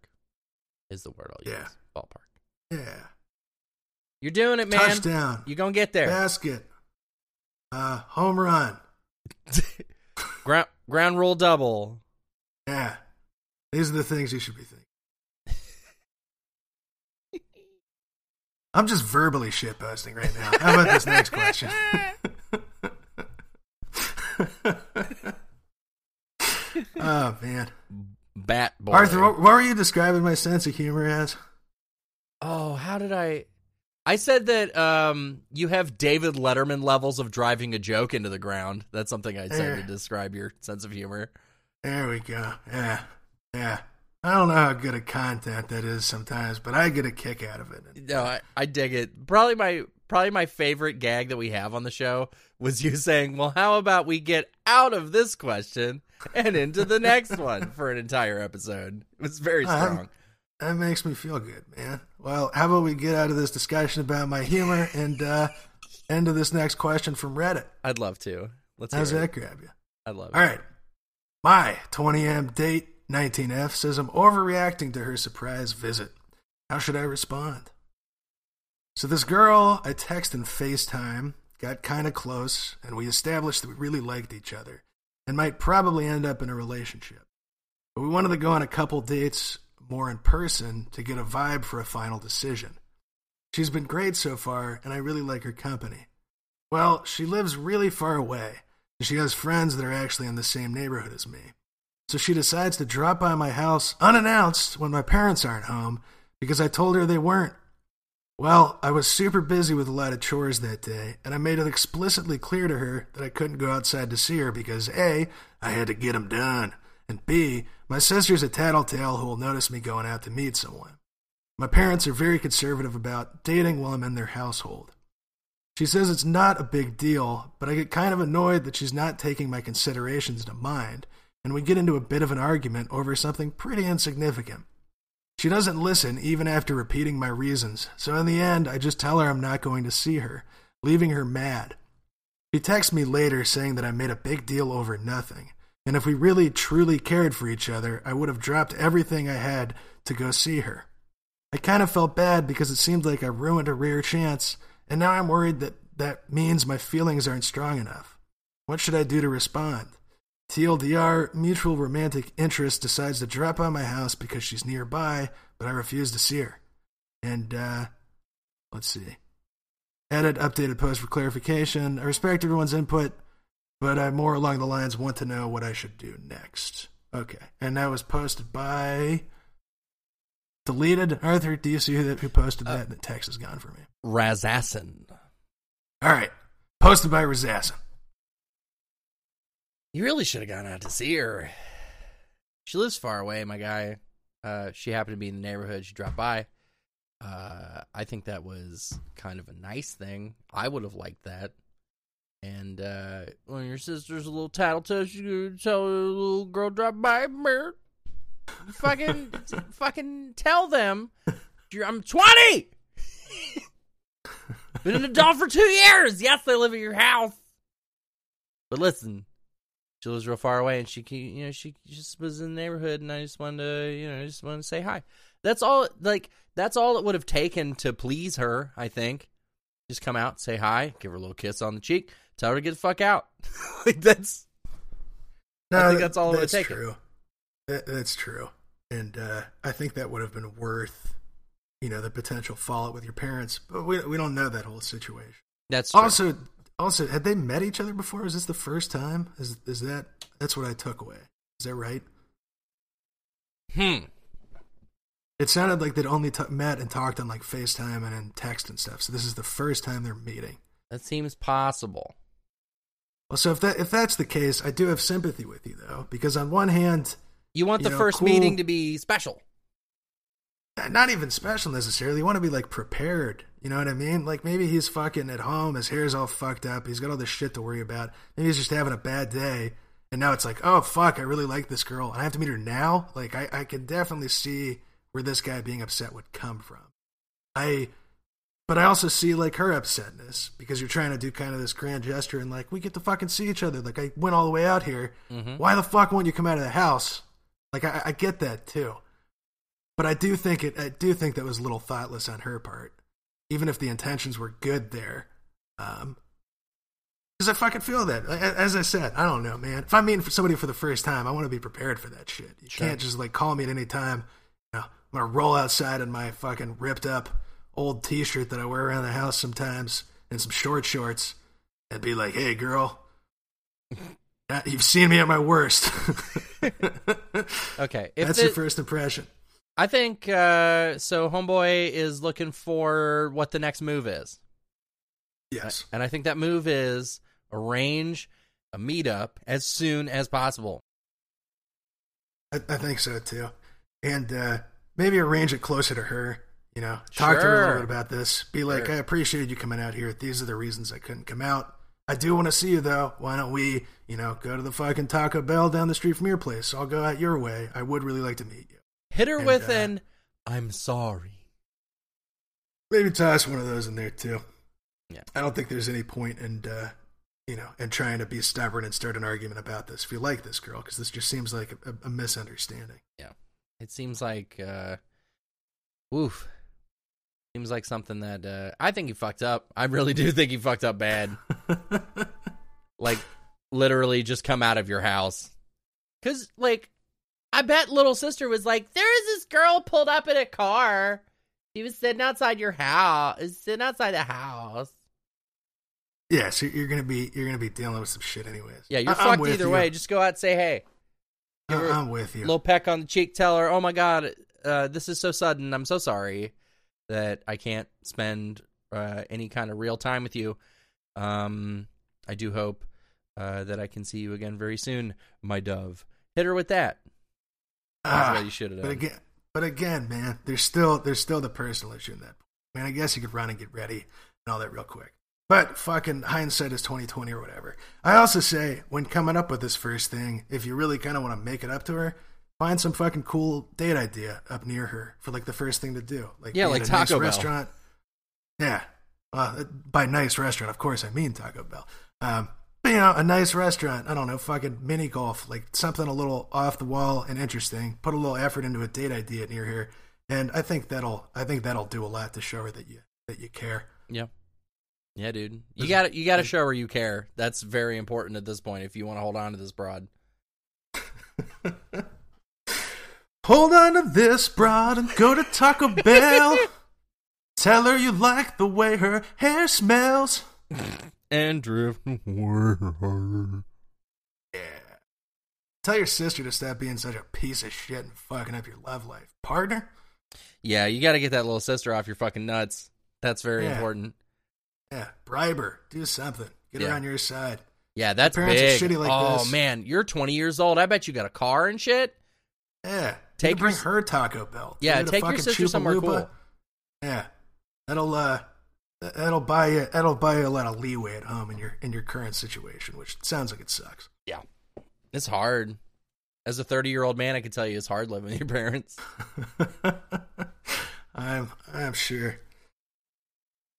is the word I'll use. Yeah. Ballpark. Yeah, You're doing it, man. touchdown, You're gonna get there. basket, uh, home run. ground ground rule double. Yeah. These are the things you should be thinking. I'm just verbally shitposting right now. How about this next question? oh man, Bat boy. Arthur, what, what were you describing my sense of humor as? Oh, how did I? I said that um, you have David Letterman levels of driving a joke into the ground. That's something I'd say to describe your sense of humor. There we go. Yeah, yeah. I don't know how good a content that is sometimes, but I get a kick out of it. No, I, I dig it. Probably my probably my favorite gag that we have on the show was you saying, "Well, how about we get out of this question and into the next one for an entire episode?" It was very strong. That makes me feel good, man. Well, how about we get out of this discussion about my humor and uh, of this next question from Reddit? I'd love to. Let's How's that grab you? I'd love it. All right. My 20M date 19F says I'm overreacting to her surprise visit. How should I respond? So, this girl I text and FaceTime got kind of close, and we established that we really liked each other and might probably end up in a relationship. But we wanted to go on a couple dates more in person to get a vibe for a final decision. She's been great so far, and I really like her company. Well, she lives really far away, and she has friends that are actually in the same neighborhood as me. So she decides to drop by my house unannounced when my parents aren't home because I told her they weren't. Well, I was super busy with a lot of chores that day, and I made it explicitly clear to her that I couldn't go outside to see her because A, I had to get them done, and B, my sister's a tattletale who will notice me going out to meet someone. My parents are very conservative about dating while I'm in their household. She says it's not a big deal, but I get kind of annoyed that she's not taking my considerations into mind, and we get into a bit of an argument over something pretty insignificant. She doesn't listen even after repeating my reasons, so in the end, I just tell her I'm not going to see her, leaving her mad. She texts me later saying that I made a big deal over nothing, and if we really truly cared for each other, I would have dropped everything I had to go see her. I kind of felt bad because it seemed like I ruined a rare chance, and now I'm worried that that means my feelings aren't strong enough. What should I do to respond? TLDR, mutual romantic interest decides to drop by my house because she's nearby, but I refuse to see her. And, uh, let's see. Edit, updated post for clarification. I respect everyone's input, but I more along the lines want to know what I should do next. Okay. And that was posted by. Deleted. Arthur, do you see who, that, who posted that? the text is gone for me. Razassin. All right. Posted by Razassin. You really should have gone out to see her. She lives far away, my guy. Uh, she happened to be in the neighborhood. She dropped by. Uh, I think that was kind of a nice thing. I would have liked that. And uh, when your sister's a little tattletale, you tell a little girl drop by. brr. fucking, fucking tell them I'm 20. Been an adult for two years. Yes, they live at your house. But listen, she lives real far away, and she, can- you know, she just was in the neighborhood, and I just wanted to, you know, I just wanted to say hi. That's all. Like that's all it would have taken to please her. I think. Just come out, say hi, give her a little kiss on the cheek, tell her to get the fuck out. like that's I think that's all it would take. True. That, that's true, and uh, I think that would have been worth, you know, the potential fallout with your parents. But we we don't know that whole situation. that's true. Also, also, had they met each other before? Is this the first time? Is is that that's what I took away? Is that right? Hmm. It sounded like they'd only t- met and talked on like FaceTime and in text and stuff. So this is the first time they're meeting. That seems possible. Well, so if that if that's the case, I do have sympathy with you though, because on one hand, You want You the know, first cool. meeting to be special. not even special necessarily. You want to be like prepared. You know what I mean? Like maybe he's fucking at home, his hair's all fucked up, he's got all this shit to worry about. Maybe he's just having a bad day, and now it's like, oh fuck, I really like this girl, and I have to meet her now. Like I, I can definitely see where this guy being upset would come from. I, but I also see like her upsetness because you're trying to do kind of this grand gesture and like we get to fucking see each other. Like I went all the way out here. Mhm. Why the fuck won't you come out of the house? Like I, I get that too. But I do think it. I do think that was a little thoughtless on her part, even if the intentions were good there. Um, Because I fucking feel that. As I said, I don't know, man. If I'm meeting for somebody for the first time, I want to be prepared for that shit. You Sure. can't just like call me at any time. You know, I'm gonna roll outside in my fucking ripped up old T-shirt that I wear around the house sometimes and some short shorts, and be like, "Hey, girl, you've seen me at my worst." Okay, That's the- your first impression. I think uh, so. Homeboy is looking for what the next move is, Yes. and I think that move is arrange a meetup as soon as possible. I, I think so too, and uh, maybe arrange it closer to her. You know, talk to her a little bit about this. Be like, Sure. I appreciate you coming out here. These are the reasons I couldn't come out. I do want to see you though. Why don't we, you know, go to the fucking Taco Bell down the street from your place? I'll go out your way. I would really like to meet you. Hit her And, with uh, an "I'm sorry." Maybe toss one of those in there too. Yeah. I don't think there's any point in, uh, you know, in trying to be stubborn and start an argument about this if you like this girl, because this just seems like a, a misunderstanding. Yeah. It seems like, uh, oof, seems like something that uh, I think he fucked up. I really do think he fucked up bad. like literally just come out of your house. Cause like I bet little sister was like, there is this girl pulled up in a car. She was sitting outside your house, sitting outside the house. yeah, so you're gonna be you're gonna be dealing with some shit anyways. Yeah, you're I- fucked either you. way. Just go out and say, hey, I- I'm with you. little peck on the cheek. Tell her, oh my god, uh, this is so sudden. I'm so sorry that I can't spend uh, any kind of real time with you. Um, I do hope uh, that I can see you again very soon, my dove. Hit her with that. That's Ah, what you should have but again, but again, man, there's still there's still the personal issue in that. Man, I guess you could run and get ready and all that real quick. But fucking hindsight is twenty twenty or whatever. I also say when coming up with this first thing, if you really kind of want to make it up to her, find some fucking cool date idea up near her for like the first thing to do. Like Yeah, like a nice Taco Bell. restaurant. Yeah, uh, by nice restaurant, of course, I mean Taco Bell. Um, but, you know, a nice restaurant. I don't know, fucking mini golf, like something a little off the wall and interesting. Put a little effort into a date idea near here, and I think that'll, I think that'll do a lot to show her that you that you care. Yeah. Yeah, dude. You got to you got to show her you care. That's very important at this point if you want to hold on to this broad. Hold on to this broad and go to Taco Bell. Tell her you like the way her hair smells. And drift away. Yeah. Tell your sister to stop being such a piece of shit and fucking up your love life, partner. Yeah, you got to get that little sister off your fucking nuts. That's very Yeah. important. Yeah, bribe her. Do something. Get her on your side. Yeah, that's parents are big. shitty like oh this. man, you're 20 years old. I bet you got a car and shit. Yeah. Take Take bring your- her Taco Bell. Yeah, Get take your sister somewhere cool. Yeah. That'll uh that'll buy you that'll buy you a lot of leeway at home in your in your current situation, which sounds like it sucks. Yeah, it's hard. As a 30 year old man, I can tell you it's hard living with your parents. I'm I'm sure.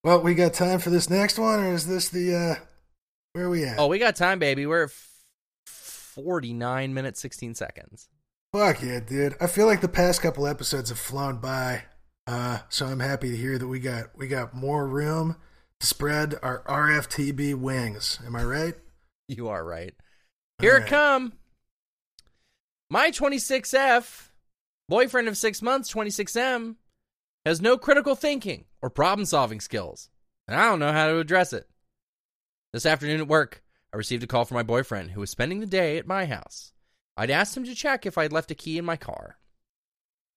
Well, we got time for this next one, or is this the uh where are we at? Oh, we got time, baby. We're at 49 minutes 16 seconds. Fuck yeah, dude. I feel like the past couple episodes have flown by. Uh, so I'm happy to hear that we got we got more room to spread our RFTB wings. Am I right? You are right. Here it Alright. come. My 26F, boyfriend of six months, 26M, has no critical thinking or problem solving skills, and I don't know how to address it. This afternoon at work, I received a call from my boyfriend who was spending the day at my house. I'd asked him to check if I'd left a key in my car.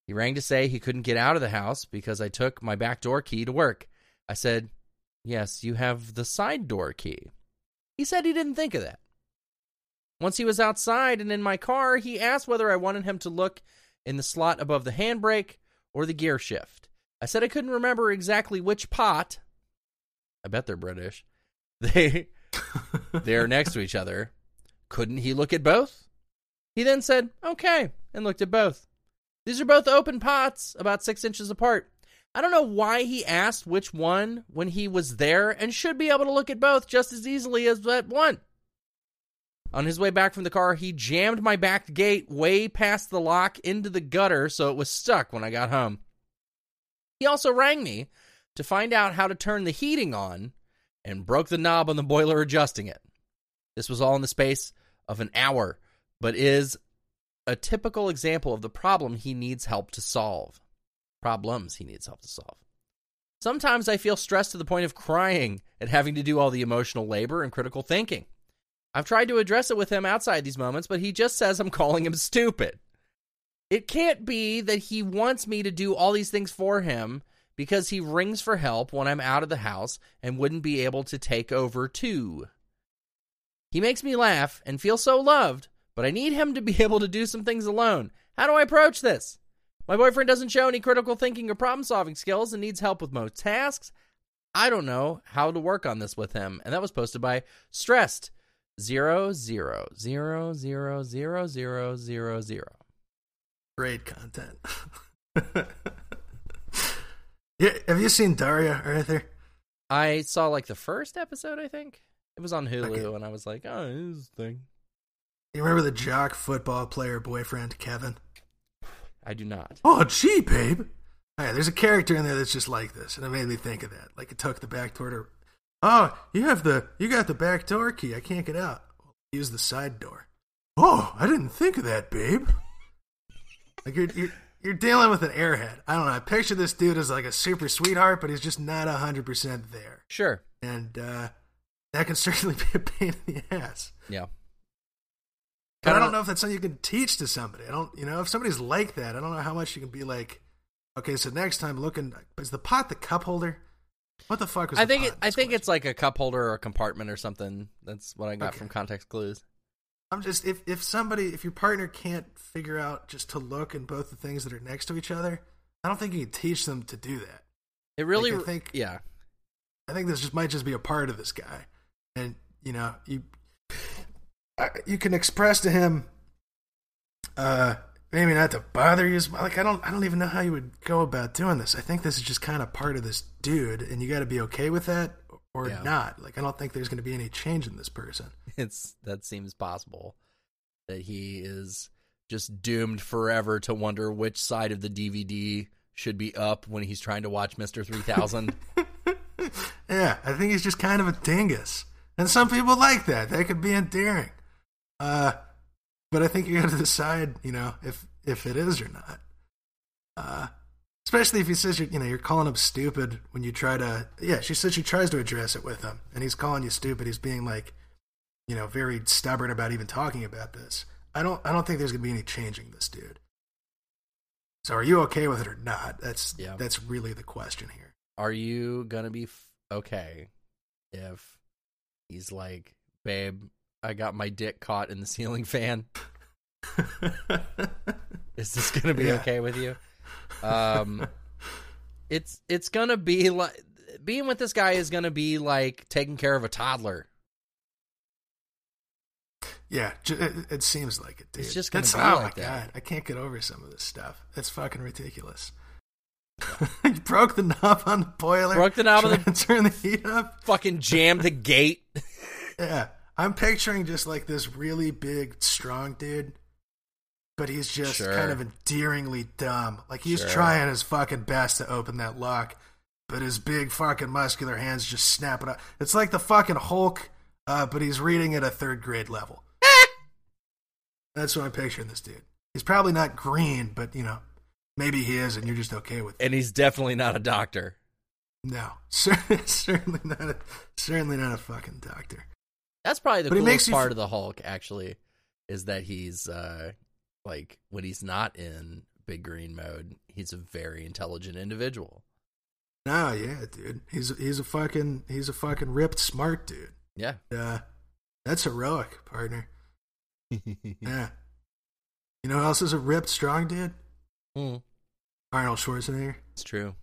He rang to say he couldn't get out of the house because I took my back door key to work. I said, Yes, you have the side door key. He said he didn't think of that. Once he was outside and in my car, he asked whether I wanted him to look in the slot above the handbrake or the gear shift. I said I couldn't remember exactly which pot. I bet they're British. They they're next to each other. Couldn't he look at both? He then said, "Okay," and looked at both. These are both open pots, about six inches apart. I don't know why he asked which one when he was there and should be able to look at both just as easily as that one. On his way back from the car, he jammed my back gate way past the lock into the gutter so it was stuck when I got home. He also rang me to find out how to turn the heating on and broke the knob on the boiler adjusting it. This was all in the space of an hour, but is a typical example of the problem he needs help to solve. Problems he needs help to solve. Sometimes I feel stressed to the point of crying at having to do all the emotional labor and critical thinking. I've tried to address it with him outside these moments, but he just says I'm calling him stupid. It can't be that he wants me to do all these things for him because he rings for help when I'm out of the house and wouldn't be able to take over too. He makes me laugh and feel so loved, but I need him to be able to do some things alone. How do I approach this? My boyfriend doesn't show any critical thinking or problem solving skills and needs help with most tasks. I don't know how to work on this with him. And that was posted by Stressed zero zero zero zero zero zero zero zero. Great content. yeah, have you seen Daria, or Arthur? I saw like the first episode, I think. It was on Hulu, Okay. and I was like, oh, this thing. You remember the jock football player boyfriend, Kevin? I do not. Oh, gee, babe. Yeah, there's a character in there that's just like this, and it made me think of that. Like it took the back door to. Oh, you have the you got the back door key. I can't get out. Use the side door. Oh, I didn't think of that, babe. Like you're you're, you're dealing with an airhead. I don't know. I picture this dude as like a super sweetheart, but he's just not hundred percent there, Sure. and uh, that can certainly be a pain in the ass. Yeah. But I don't know if that's something you can teach to somebody. I don't, you know, if somebody's like that, I don't know how much you can be like. Okay, so next time looking, is the pot the cup holder? What the fuck was? I think it, I think question? it's like a cup holder or a compartment or something. That's what I got Okay. from context clues. I'm just if if somebody if your partner can't figure out just to look in both the things that are next to each other, I don't think you can teach them to do that. It really, Like, I think- yeah. I think this just might just be a part of this guy, and you know you you can express to him, uh, maybe not to bother you. Like I don't I don't even know how you would go about doing this. I think this is just kind of part of this dude, and you got to be okay with that or Yeah. not. Like I don't think there's going to be any change in this person. It's that seems possible that he is just doomed forever to wonder which side of the DVD should be up when he's trying to watch Mister Three Thousand. Yeah, I think he's just kind of a dingus. And some people like that. That could be endearing. Uh, but I think you got to decide, you know, if if it is or not. Uh, especially if he says you're, you know you're calling him stupid when you try to. Yeah, she said she tries to address it with him, and he's calling you stupid. He's being like, you know, very stubborn about even talking about this. I don't. I don't think there's gonna be any changing this dude. So are you okay with it or not? That's Yeah. that's really the question here. Are you gonna be f- okay if he's like, babe, I got my dick caught in the ceiling fan? Is this gonna be Yeah. okay with you? Um, it's it's gonna be like being with this guy is gonna be like taking care of a toddler. Yeah, it, it seems like it, dude. It's just gonna That's- be oh like my that. god, I can't get over some of this stuff. It's fucking ridiculous. you broke the knob on the boiler. Broke the knob on the- turn the heat up. Fucking jammed the gate. Yeah, I'm picturing just like this really big, strong dude, but he's just Sure. kind of endearingly dumb. Like he's Sure. trying his fucking best to open that lock, but his big fucking muscular hands just snap it up. It's like the fucking Hulk, uh, but he's reading at a third grade level. That's what I'm picturing this dude. He's probably not green, but you know, maybe he is, and you're just okay with it. and he's definitely not a doctor. No, certainly, certainly not a, certainly not a fucking doctor. That's probably the But coolest makes part f- of the Hulk. Actually, is that he's uh like when he's not in big green mode, he's a very intelligent individual. No, yeah, dude. He's he's a fucking he's a fucking ripped smart dude. Yeah. Uh, that's heroic, partner. Yeah. You know who else is a ripped strong dude? Mm, Arnold Schwarzenegger. it's true.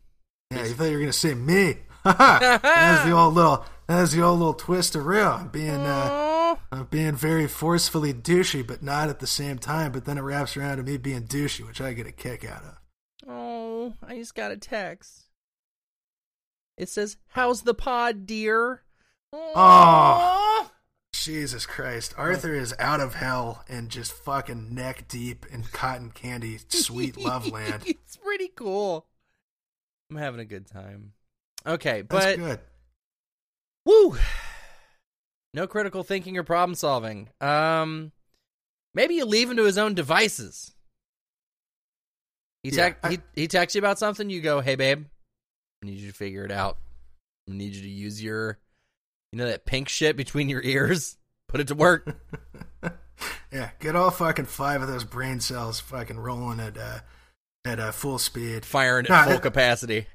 Yeah, you thought you were gonna say me. That's the old little that's the old little twist of real. I'm being uh. I'm being very forcefully douchey, but not at the same time. But then it wraps around to me being douchey, which I get a kick out of. Oh, I just got a text. It says, "How's the pod, dear?" Oh, Jesus Christ. Arthur is out of hell and just fucking neck deep in cotton candy sweet love land. it's pretty cool. I'm having a good time. Okay, That's but good. Woo! No critical thinking or problem solving. Um, maybe you leave him to his own devices. He Yeah, he he texts you about something. You go, "Hey, babe, I need you to figure it out. I need you to use your, you know, that pink shit between your ears. Put it to work." Yeah, get all fucking five of those brain cells fucking rolling at uh, at uh, full speed. Firing at full capacity.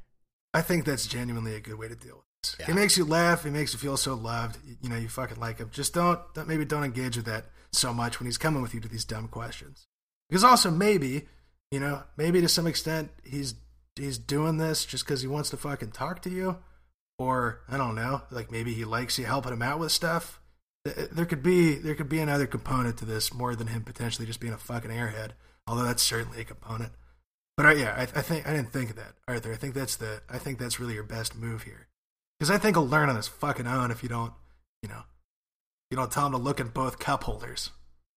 I think that's genuinely a good way to deal with. Yeah. He makes you laugh. He makes you feel so loved. You, know, you fucking like him. Just don't, don't maybe don't engage with that so much when he's coming with you to these dumb questions. Because also maybe, you know, maybe to some extent he's he's doing this just because he wants to fucking talk to you, or I don't know, like maybe he likes you helping him out with stuff. There could be there could be another component to this more than him potentially just being a fucking airhead. Although that's certainly a component. But yeah, I, I think I didn't think of that, Arthur. I think that's the I think that's really your best move here, because I think he'll learn on his fucking own if you don't, you know, you don't tell him to look in both cup holders.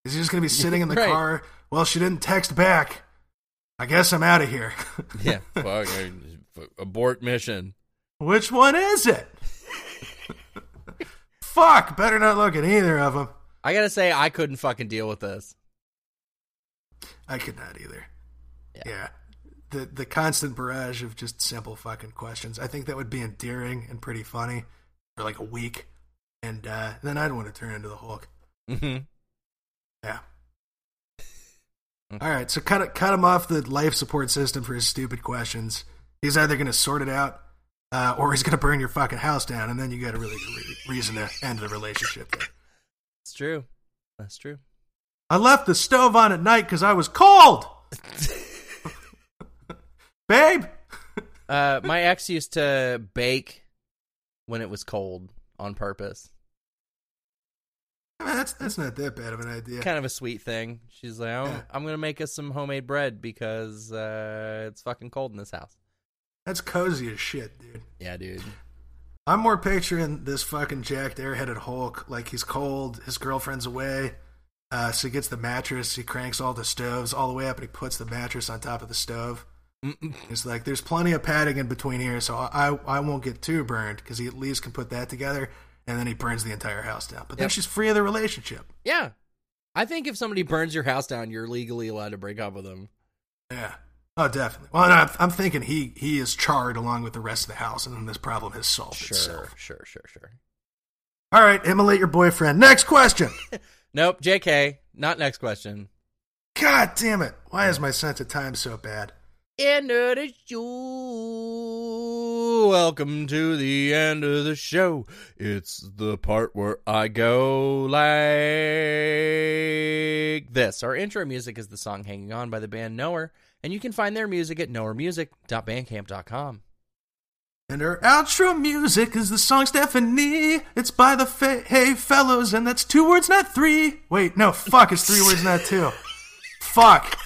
Is he just gonna be sitting in the Right. car? Well, she didn't text back. I guess I'm out of here. Yeah, fuck, abort mission. Which one is it? Fuck! Better not look at either of them. I gotta say, I couldn't fucking deal with this. I could not either. Yeah. yeah. The the constant barrage of just simple fucking questions. I think that would be endearing and pretty funny for like a week, and uh, then I'd want to turn into the Hulk. hmm Yeah. All right, so cut cut him off the life support system for his stupid questions. He's either going to sort it out, uh, or he's going to burn your fucking house down, and then you got a really good re- reason to end the relationship. There. It's true. That's true. I left the stove on at night because I was cold, babe. Uh, my ex used to bake when it was cold on purpose. I mean, that's that's not that bad of an idea. Kind of a sweet thing. She's like, oh, Yeah. I'm gonna make us some homemade bread because uh, it's fucking cold in this house. That's cozy as shit, dude. Yeah, dude. I'm more picturing this fucking jacked airheaded Hulk like he's cold, his girlfriend's away, uh, so he gets the mattress, he cranks all the stoves all the way up, and he puts the mattress on top of the stove. Mm-mm. It's like there's plenty of padding in between here, so I I won't get too burned because he at least can put that together, and then he burns the entire house down. But then Yep. she's free of the relationship. Yeah, I think if somebody burns your house down, you're legally allowed to break up with them. Yeah. Oh, definitely. Well, no, I'm- I'm thinking he he is charred along with the rest of the house, and then this problem has solved Sure, itself. sure, sure, sure. All right, immolate your boyfriend. Next question. Nope, J.K. Not next question. God damn it! Why is my sense of time so bad? End of the show. Welcome to the end of the show. It's the part where I go like this. Our intro music is the song Hanging On by the band Knower, and you can find their music at knowermusic.bandcamp.com. And our outro music is the song Stephanie. It's by the fa- Hey Fellows, and that's two words, not three. Wait, no, fuck, it's three words, not two. Fuck.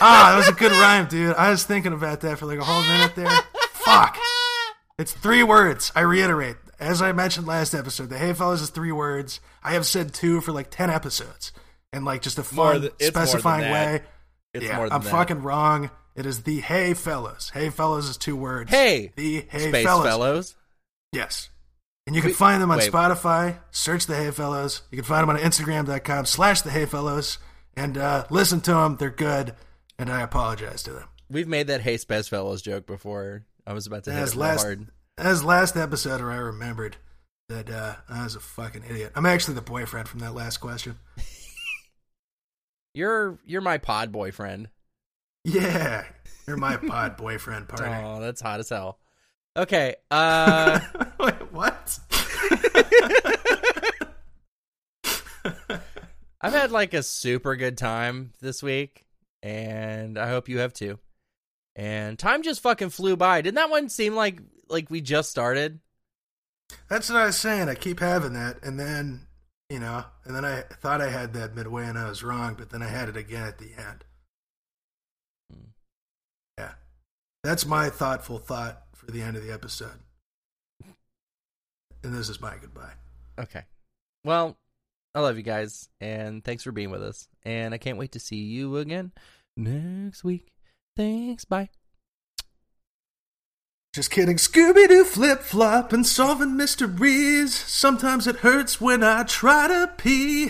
Ah, that was a good rhyme, dude. I was thinking about that for like a whole minute there. Fuck. It's three words. I reiterate, as I mentioned last episode, the Hey Fellows is three words. I have said two for like ten episodes, in like just a fun, than- it's more than specifying that. way. It's yeah, more than I'm that. fucking wrong. It is the Hey Fellows. Hey Fellows is two words. Hey, the Hey Space Fellows. Fellows. Yes. And you can Wait- find them on wait. Spotify. Search the Hey Fellows. You can find them on Instagram.com slash the Hey Fellows. And uh, listen to them. They're good. And I apologize to them. We've made that Hey Fellows joke before. I was about to hit As last, hard. as last episode where I remembered that uh, I was a fucking idiot. I'm actually the boyfriend from that last question. You're you're my pod boyfriend. Yeah. You're my pod boyfriend partner. Oh, that's hot as hell. Okay. Uh Wait, what? I've had like a super good time this week, and I hope you have too. And time just fucking flew by. Didn't that one seem like like we just started? That's what I was saying. I keep having that, and then you know, and then I thought I had that midway, and I was wrong. But then I had it again at the end. Hmm. Yeah, that's my thoughtful thought for the end of the episode. And this is my goodbye. Okay. Well, I love you guys, and thanks for being with us. And I can't wait to see you again next week. Thanks. Bye. Just kidding. Scooby Doo flip flop and solving mysteries. Sometimes it hurts when I try to pee.